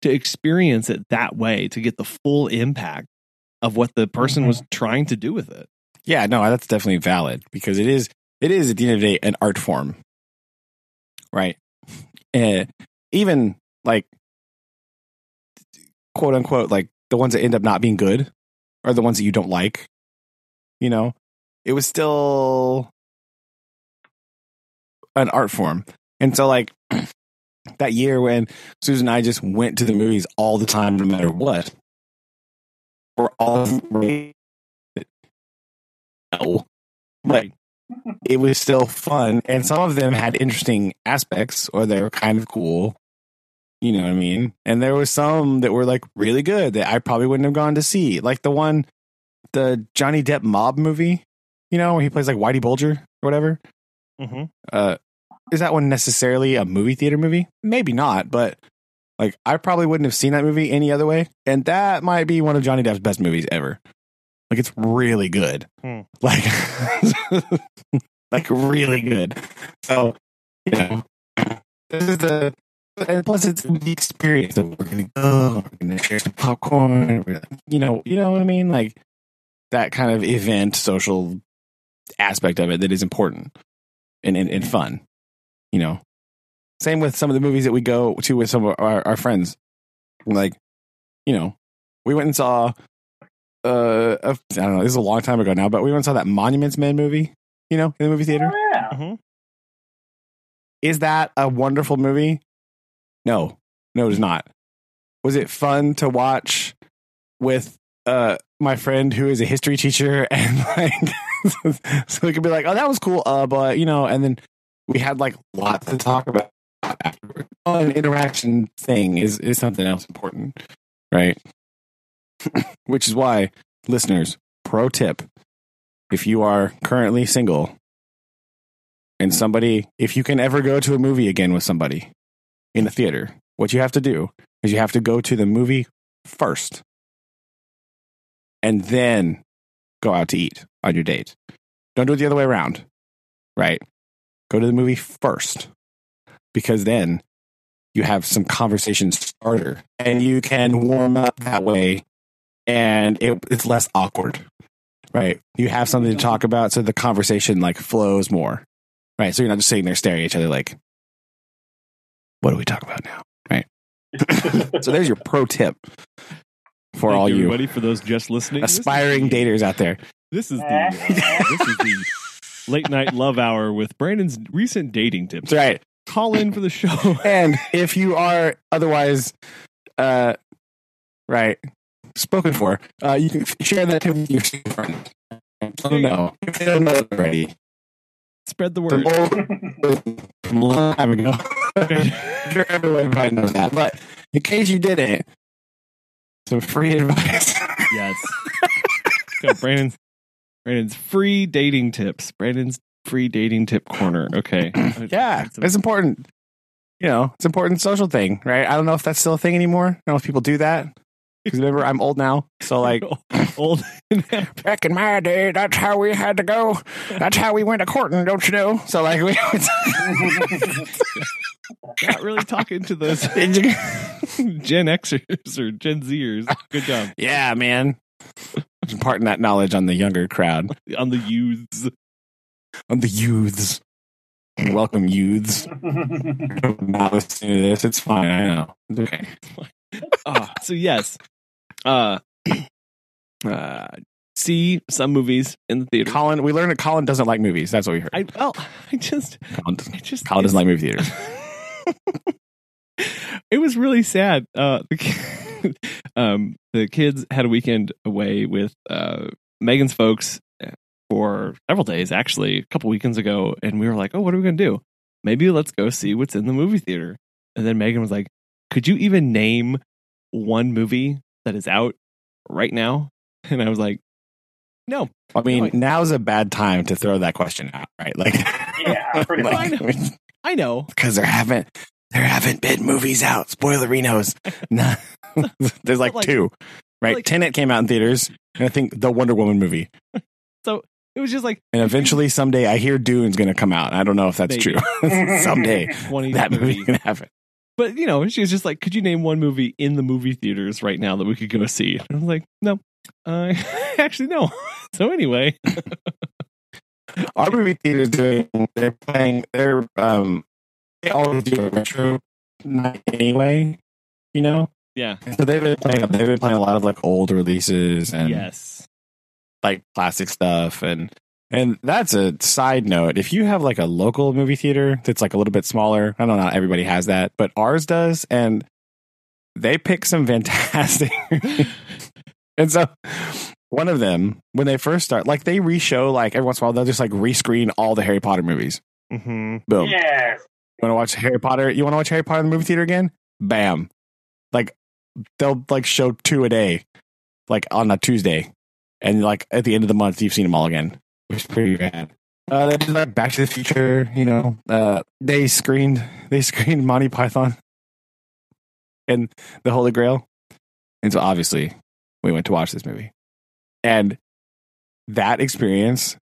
A: to experience it that way to get the full impact of what the person was mm-hmm. trying to do with it.
B: Yeah, no, that's definitely valid because it is it is at the end of the day an art form, right? Uh, even like quote unquote like the ones that end up not being good are the ones that you don't like. You know, it was still an art form. And so like that year when Susan and I just went to the movies all the time, no matter what, we're all no, but it was still fun, and some of them had interesting aspects, or they were kind of cool. You know what I mean? And there was some that were like really good that I probably wouldn't have gone to see, like the one, the Johnny Depp mob movie. You know, where he plays like Whitey Bulger or whatever.
A: Mm-hmm.
B: Uh, is that one necessarily a movie theater movie? Maybe not, but like I probably wouldn't have seen that movie any other way. And that might be one of Johnny Depp's best movies ever. Like it's really good.
A: Hmm.
B: Like like really good. So, you know, this is the and plus it's the experience of we're gonna go, we're gonna share some popcorn, you know, you know what I mean? Like that kind of event social aspect of it that is important and, and, and fun. You know. Same with some of the movies that we go to with some of our, our friends. Like, you know, we went and saw uh a, I don't know, this is a long time ago now, but we went and saw that Monuments Men movie, you know, in the movie theater.
C: Oh, yeah.
A: Mm-hmm.
B: Is that a wonderful movie? No, no, it is not. Was it fun to watch with uh my friend who is a history teacher and like so we could be like, oh, that was cool, uh, but you know, and then we had like lots to talk about afterward. Oh, an interaction thing is is something else important, right? Which is why, listeners, pro tip: if you are currently single and somebody, if you can ever go to a movie again with somebody in a theater, what you have to do is you have to go to the movie first and then go out to eat on your date. Don't do it the other way around, right? Go to the movie first because then you have some conversation starter and you can warm up that way and it, it's less awkward, right? You have something to talk about so the conversation like flows more, right? So you're not just sitting there staring at each other like, what do we talk about now, right? so there's your pro tip for all you
A: everybody for those just listening.
B: Aspiring
A: the-
B: daters out there.
A: This is the uh, this is the late night love hour with Brandon's recent dating tips.
B: That's right.
A: Call in for the show.
B: And if you are otherwise, uh, right, spoken for, uh, you can share that tip with your friend. I don't know. If they don't know already.
A: Spread the word.
B: from a long time ago. Sure everyone probably knows that. But in case you didn't, some free advice.
A: Yes. Go, Brandon's Brandon's free dating tips. Brandon's free dating tip corner. Okay.
B: yeah,
A: That's a-
B: it's important. You know, it's an important social thing, right? I don't know if that's still a thing anymore. I don't know if people do that. Because remember, I'm old now. So, like,
A: old.
B: back in my day, that's how we had to go. That's how we went to courting, don't you know? So, like, we.
A: not really talking to those Gen Xers or Gen Zers. Good job
B: yeah, man. Imparting that knowledge on the younger crowd,
A: on the youths.
B: on the youths. Welcome, youths. Not listening to this. It's fine. I know. It's okay.
A: Ah, so yes, uh, uh, see some movies in the theater.
B: Colin, we learned that Colin doesn't like movies. That's what we heard.
A: I well, I just,
B: Colin, doesn't-
A: I just,
B: Colin doesn't like movie theaters.
A: it was really sad. Uh, the, um, the kids had a weekend away with uh, Megan's folks for several days, actually, a couple weekends ago, and we were like, "Oh, what are we gonna do? Maybe let's go see what's in the movie theater." And then Megan was like, "Could you even name one movie that is out right now?" And I was like, "No,
B: I mean,
A: Really?
B: now's a bad time to throw that question out, right? Like,
C: Yeah, pretty
B: like,
A: much. I know."
B: because there haven't there haven't been movies out. Spoilerinos. Nah. There's like,
A: like-
B: two, right?
A: like-
B: Tenet came out in theaters, and I think the Wonder Woman movie, So
A: It was just like
B: and eventually someday I hear Dune's going to come out. I don't know if that's
A: Maybe.
B: true. someday
A: twenty
B: that
A: movie.
B: going to happen.
A: But you know, she was just like, "Could you name one movie in the movie theaters right now that we could go see?" And I was like, "No, uh, actually, no." so anyway,
B: Our movie theaters doing they're playing they're um they always do a retro night anyway, you know.
A: yeah,
B: So they've been playing they've been playing a lot of like old releases and
A: yes,
B: like classic stuff and And that's a side note. If you have like a local movie theater that's like a little bit smaller, I don't know, not everybody has that, but ours does. And they pick some fantastic. and so one of them, when they first start, like they reshow, like every once in a while, they'll just like rescreen all the Harry Potter movies.
A: Mm-hmm.
B: Boom.
C: Yes.
B: You want to watch Harry Potter? You want to watch Harry Potter in the movie theater again? Bam. Like they'll like show two a day, like on a Tuesday, and like at the end of the month, you've seen them all again, which is pretty rad. Uh, they did like Back to the Future. You know, uh, they screened they screened Monty Python and the Holy Grail, and so obviously we went to watch this movie, and that experience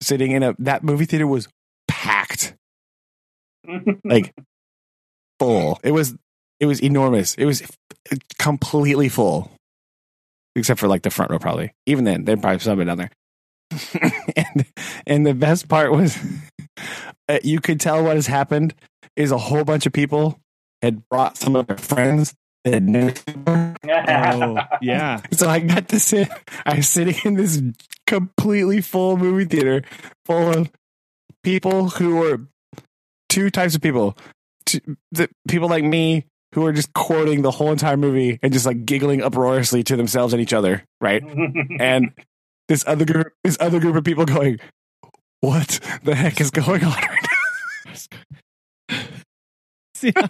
B: sitting in a that movie theater was packed like full. It was it was enormous. It was completely full, except for like the front row. Probably even then, they probably somebody down there. and and the best part was, uh, you could tell what has happened is a whole bunch of people had brought some of their friends that had never seen before.
A: Oh, yeah.
B: So I got to sit. I was sitting in this completely full movie theater full of people who were two types of people. Two, the people like me who are just quoting the whole entire movie and just like giggling uproariously to themselves and each other, right? And this other group, this other group of people going, "What the heck is going on?" Right
A: Yeah.
B: now?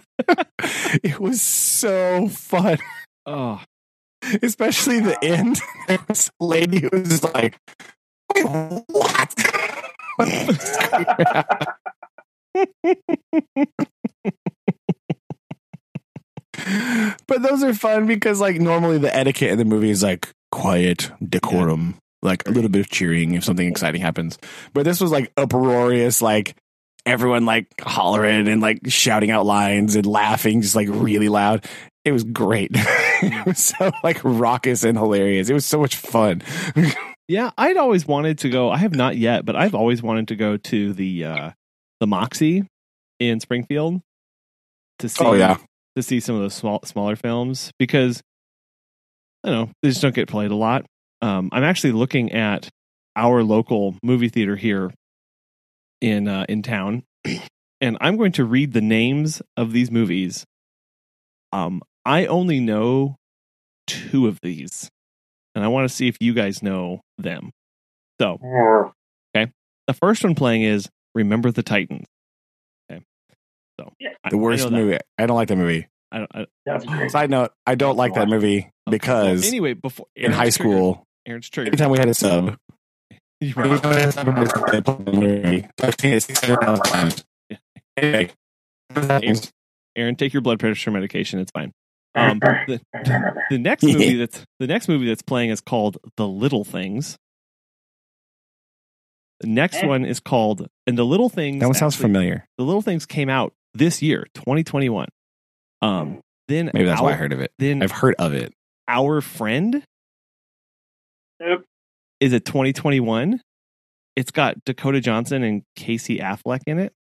B: it was so fun.
A: Oh,
B: especially the end. A lady who was just like, Wait, what? but those are fun because, like, normally the etiquette in the movie is like quiet, decorum, like a little bit of cheering if something exciting happens. But this was like uproarious, like everyone like hollering and like shouting out lines and laughing, just like really loud. It was great. it was so like raucous and hilarious. It was so much fun.
A: yeah. I'd always wanted to go. I have not yet, but I've always wanted to go to the uh the Moxie in Springfield to see
B: Oh yeah,
A: to see some of the small smaller films because I don't know they just don't get played a lot. Um, I'm actually looking at our local movie theater here in uh, in town, and I'm going to read the names of these movies. Um, I only know two of these, and I want to see if you guys know them. So okay, the first one playing is Remember the Titans. Okay, so
C: Yeah.
A: I-
B: the
A: I
B: worst
A: know that.
B: movie. I don't like that movie.
A: I don't, I,
B: Side note: I don't like that movie because
A: Well, anyway, before
B: in high school,
A: Aaron's triggered.
B: anytime we had a sub,
A: You
B: time I had a sub, I played the movie. I've seen it 600,000 times. Anyway,
A: Aaron, take your blood pressure medication. It's fine. Um, the, the next movie that's the next movie that's playing is called The Little Things. The next
C: Eh.
A: one is called and the Little Things.
B: that one sounds
A: actually-
B: familiar.
A: The Little Things came out this year, 2021. Um, then
B: Maybe that's
A: our,
B: why I heard of it.
A: Then
B: I've heard of it.
A: our friend
C: Nope.
A: is it 2021. It's got Dakota Johnson and Casey Affleck in it.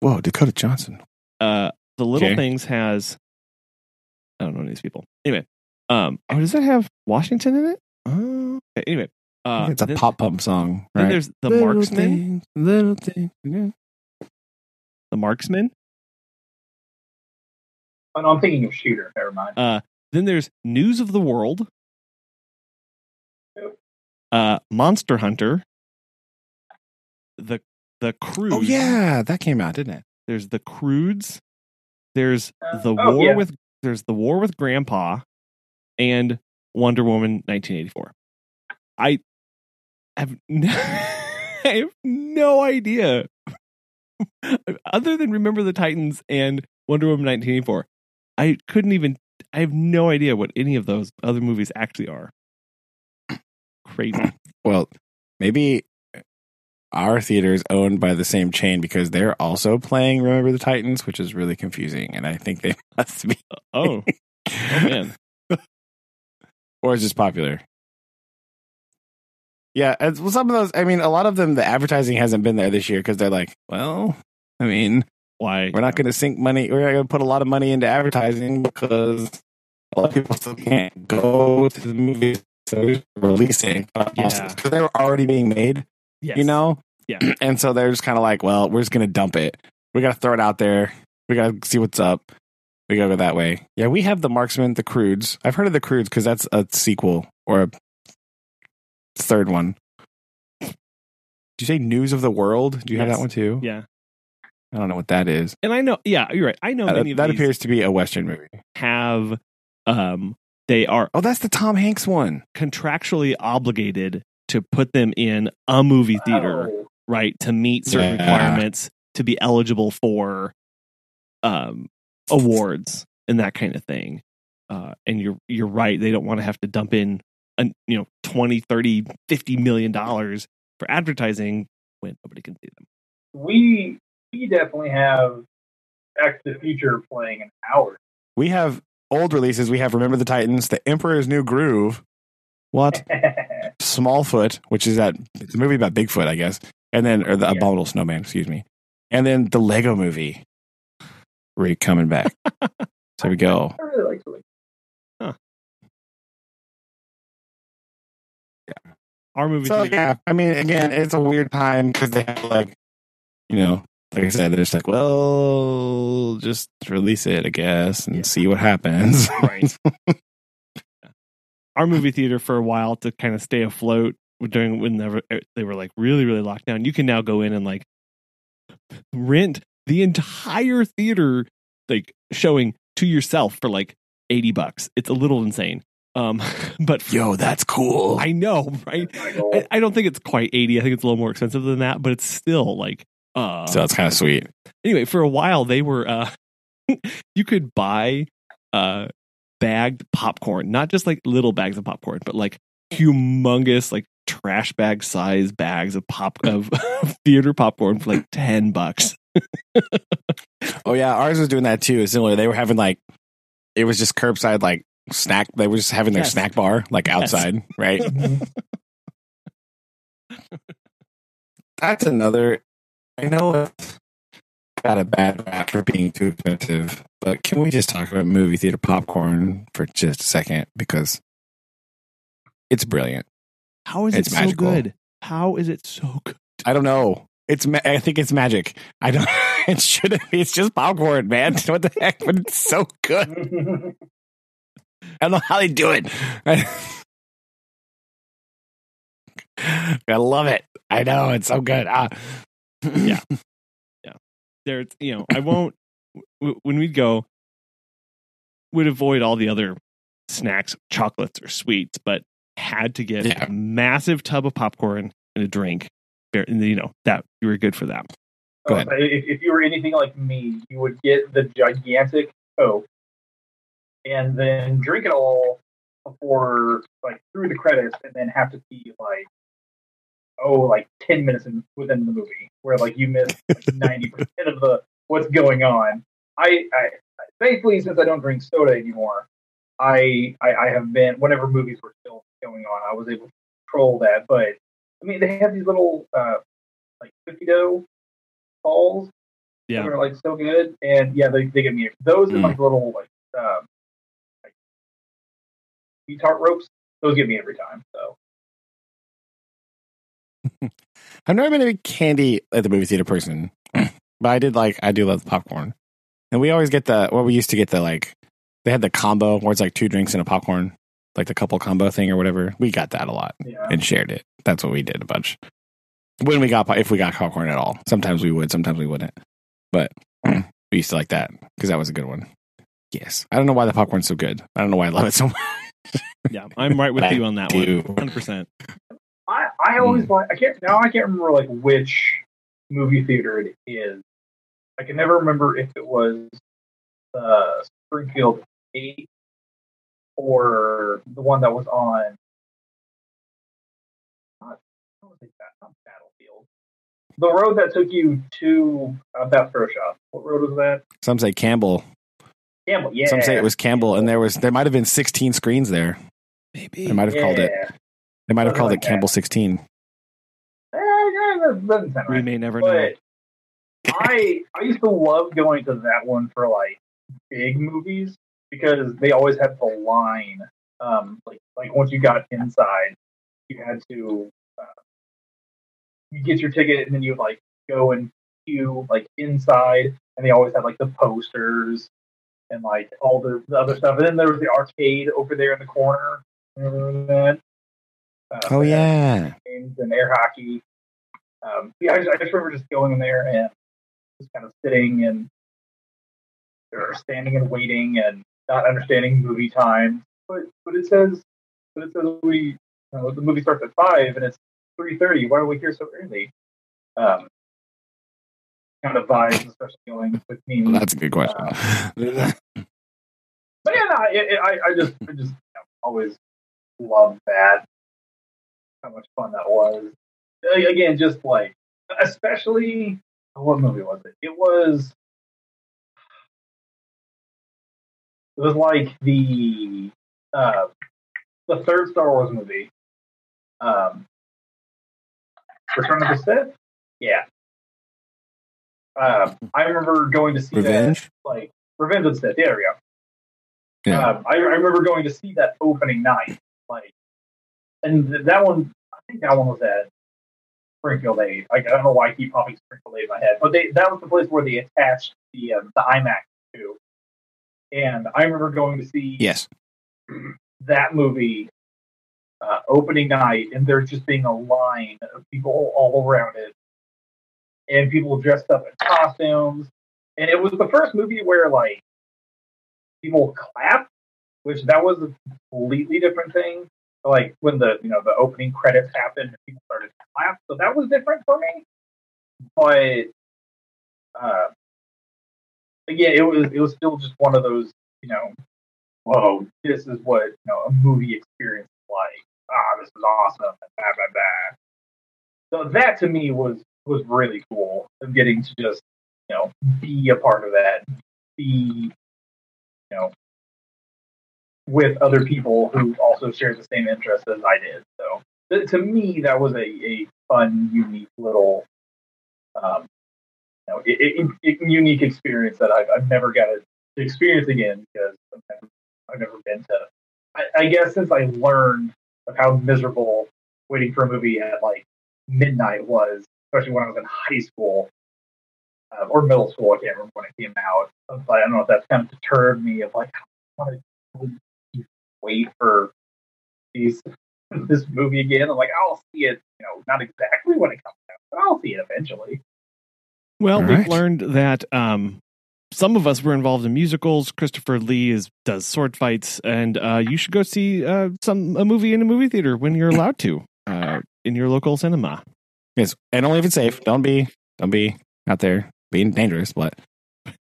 B: Whoa, Dakota Johnson.
A: Uh, the Little
B: Okay.
A: Things has I don't know these people. Anyway, um, oh, does that have Washington in it? Oh, okay. Anyway, uh,
B: it's a
A: then,
B: pop pump song,
A: Then
B: right?
A: there's the
B: Little
A: Marksman.
B: things, little things. yeah.
A: The Marksman.
C: Oh, no, I'm thinking of Shooter. Never mind.
A: Uh, then there's News of the World.
C: Yep.
A: Uh, Monster Hunter. The the Cruise.
B: Oh yeah, that came out, didn't it?
A: There's the Croods. There's
C: Uh,
A: the
C: oh,
A: War
C: yeah.
A: with there's the War with Grandpa, and Wonder Woman 1984. I have no, I have no idea. Other than Remember the Titans and Wonder Woman 1984, I couldn't even. I have no idea what any of those other movies actually are. Crazy.
B: Well, maybe our theater is owned by the same chain because they're also playing Remember the Titans, which is really confusing, and I think they must be,
A: Oh, oh man.
B: or it's just popular. Yeah, well, some of those. I mean, a lot of them, the advertising hasn't been there this year because they're like, well, I mean,
A: Why?
B: we're not going to sink money. We're not going to put a lot of money into advertising because a lot of people still can't go to the movies. Releasing
A: Yeah.
B: because they were already being made.
A: Yes.
B: You know?
A: Yeah.
B: And so they're just kind of like, well, we're just going to dump it. We got to throw it out there. We got to see what's up. We got to go that way. Yeah, we have the Marksman, the Croods. I've heard of the Croods because that's a sequel or a third one. Do you say News of the World? Do you have that one too?
A: Yeah.
B: I don't know what that is.
A: And I know, yeah, you're right. I know
B: Uh,
A: many of
B: that
A: these
B: appears to be a Western movie.
A: have, um, they are
B: Oh, that's the Tom Hanks one.
A: contractually obligated to put them in a movie theater,
C: Oh,
A: right, to meet certain
B: Yeah.
A: requirements to be eligible for um, awards and that kind of thing. Uh, and you're you're right. They don't want to have to dump in, an, you know, 20, 30, 50 million dollars for advertising when nobody can see them.
C: we we definitely have Back to the Future playing an hour.
B: We have old releases. We have Remember the Titans, The Emperor's New Groove. What? Smallfoot, which is that it's a movie about Bigfoot, I guess, and then or the
C: Yeah.
B: Abominable Snowman, excuse me, and then the Lego Movie. Re coming back. so here we go.
C: I really like it.
A: Our movie
B: So yeah, I mean, again, it's a weird time because they have like, you know, like I said, they're just like, well, just release it, I guess, and
A: Yeah.
B: see what happens.
A: right? Our movie theater for a while to kind of stay afloat during whenever they were like really really locked down. You can now go in and like rent the entire theater like showing to yourself for like 80 bucks. It's a little insane. Um but
B: Yo, that's cool.
A: I know, right? I, I don't think it's quite 80. I think it's a little more expensive than that, but it's still like uh
B: so that's kind of sweet.
A: anyway, for a while they were uh you could buy uh bagged popcorn, not just like little bags of popcorn, but like humongous like trash bag size bags of pop of theater popcorn for like 10 bucks.
B: Oh yeah, ours was doing that too. Similar, they were having like it was just curbside like snack. They were just having their
A: Yes.
B: snack bar like
A: Yes.
B: outside, right?
C: Mhm.
B: That's another. I know it's got a bad rap for being too expensive, but can we just talk about movie theater popcorn for just a second because it's brilliant.
A: How is
B: It's
A: it so
B: magical.
A: good? How is it so good?
B: I don't know. It's ma- I think it's magic. I don't. It shouldn't be. It's just popcorn, man. What the heck? But it's so good. I don't know how they do it. I, I love it. I know it's so good. Ah.
A: Yeah. Yeah. There's, you know, I won't w- when we'd go would avoid all the other snacks, chocolates or sweets, but had to get
B: Yeah.
A: a massive tub of popcorn and a drink. And you know that you were good for that.
B: Go ahead.
C: Uh, If, if you were anything like me, you would get the gigantic Coke and then drink it all before, like, through the credits, and then have to see, like, oh, like 10 minutes in, within the movie, where, like, you miss like, 90% of the what's going on. I, I, thankfully, since I don't drink soda anymore, I, I, I have been, whenever movies were still going on, I was able to control that. But, I mean, they have these little, uh, like, cookie dough balls
A: Yeah.
C: that are like so good. And yeah, they, they get me those and
B: Mm.
C: like little like um like tart ropes. Those get me every time. So
B: I've never been a big candy at the movie theater person, but I did like I do love the popcorn, and we always get the well we used to get the like they had the combo where it's like two drinks and a popcorn, like the couple combo thing or whatever. We got that a lot
C: yeah.
B: and shared it. That's what we did a bunch. When we got if we got popcorn at all, sometimes we would, sometimes we wouldn't, but we used to like that because that was a good one. Yes, I don't know why the popcorn's so good. I don't know why I love it so much.
A: Yeah, I'm right with you on that
B: do.
A: one. 100%.
C: I, I always like I can't now I can't remember like which movie theater it is. I can never remember if it was uh Springfield eight or the one that was on not, what was it, that? Not Battlefield. The road that took you to uh, Bass Pro Shop. What road was that?
B: Some say Campbell,
C: Campbell, yeah.
B: some say it was Campbell, and there was there might have been 16 screens there.
A: Maybe.
B: They might have called it.
C: Yeah.
B: They might have called
C: like
B: it Campbell 16.
C: Eh, that doesn't sound
A: We may never know.
C: I I used to love going to that one for like big movies because they always had the line. Um, like like once you got inside, you had to uh, you get your ticket and then you like go and queue like inside, and they always had like the posters and like all the, the other stuff. And then there was the arcade over there in the corner. Remember that? Uh,
B: Oh yeah.
C: games and air hockey. Um, yeah, I just, I just remember just going in there and just kind of sitting and or standing and waiting and not understanding movie time. But but it says but it says we you know, the movie starts at five and it's three thirty. Why are we here so early? Um, kind of vibes, especially going with me.
B: Well, that's a good question.
C: But yeah, no, it, it, I, I just, I just you know, always love that. How much fun that was. Again, just like, especially, what movie was it? It was, it was like the, uh, the third Star Wars movie. Um, Return of the Sith? Yeah. Um, I remember going to see that,
B: Revenge.
C: like, Revenge of the Sith. There we go.
B: Yeah.
C: Um, I, I remember going to see that opening night, like, and th- that one, I think that one was at Springfield eight. Like, I don't know why I keep popping Springfield eight in my head, but they that was the place where they attached the um, the IMAX to. And I remember going to see
B: Yes.
C: that movie uh, opening night, and there just being a line of people all around it, and people dressed up in costumes. And it was the first movie where like people clapped, which that was a completely different thing. Like when the you know the opening credits happened, people started to clap, so that was different for me. But uh, again, it was it was still just one of those you know whoa, this is what you know a movie experience is like. Ah, this is awesome. Blah blah blah. So that to me was was really cool of getting to just you know be a part of that, be you know with other people who also shared the same interests as I did. So to me, that was a, a fun, unique little. Um, you know, it, it, it, unique experience that I've, I've never got to experience again because I've never I've never been to. I, I guess since I learned of how miserable waiting for a movie at like midnight was, especially when I was in high school uh, or middle school. I can't remember when it came out. But I don't know if that's kind of deterred me of like, I want to wait for these this movie again. I'm like, I'll see it. You know, not exactly when it comes out, but I'll see it eventually.
A: Well,
B: All
A: we've
B: right.
A: learned that um, some of us were involved in musicals. Christopher Lee is does sword fights, and uh, you should go see uh, some a movie in a movie theater when you're allowed to uh, in your local cinema.
B: Yes, and only if it's safe. Don't be, don't be out there being dangerous. But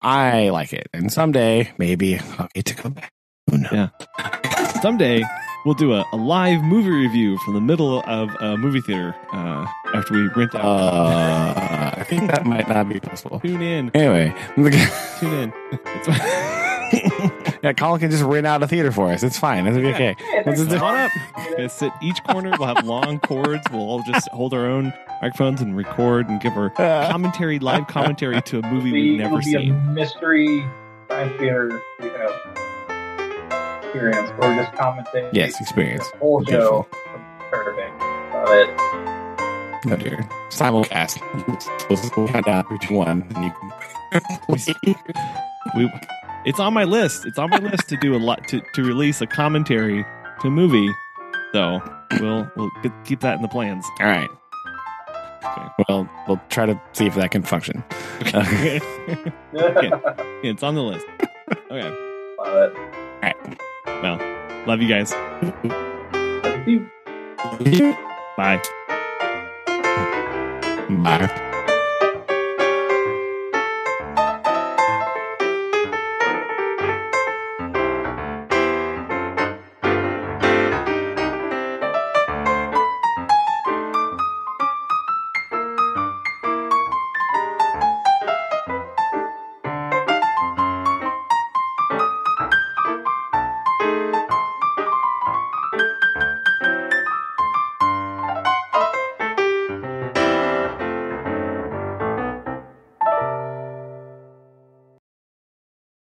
B: I like it, and someday maybe I'll get to go back. Who knows?
A: Yeah. Someday we'll do a, a live movie review from the middle of a movie theater uh, after we rent out.
B: Uh, I think that might not be possible.
A: Tune in,
B: Anyway,
A: tune in. It's
B: yeah, Colin can just rent out a theater for us. It's fine. It'll be okay. Let's just
A: Come on up. Gonna sit each corner. We'll have long cords. We'll all just hold our own microphones and record and give our commentary, live commentary to a movie we've never
C: it'll be a
A: seen.
C: mystery science theater you know, experience or just commenting.
B: Yes, experience.
C: The whole show. Perfect. Love it.
B: No, dear. Simulcast. We'll count down three, two, one, and you can.
A: We, it's on my list. It's on my list to do a lot to, to release a commentary to a movie. So we'll we'll get, keep that in the plans.
B: All right. Well, we'll try to see if that can function.
A: Okay. it's on the list. Okay.
C: Love it.
A: Well, love you guys.
C: Thank you.
A: Bye.
B: Bye.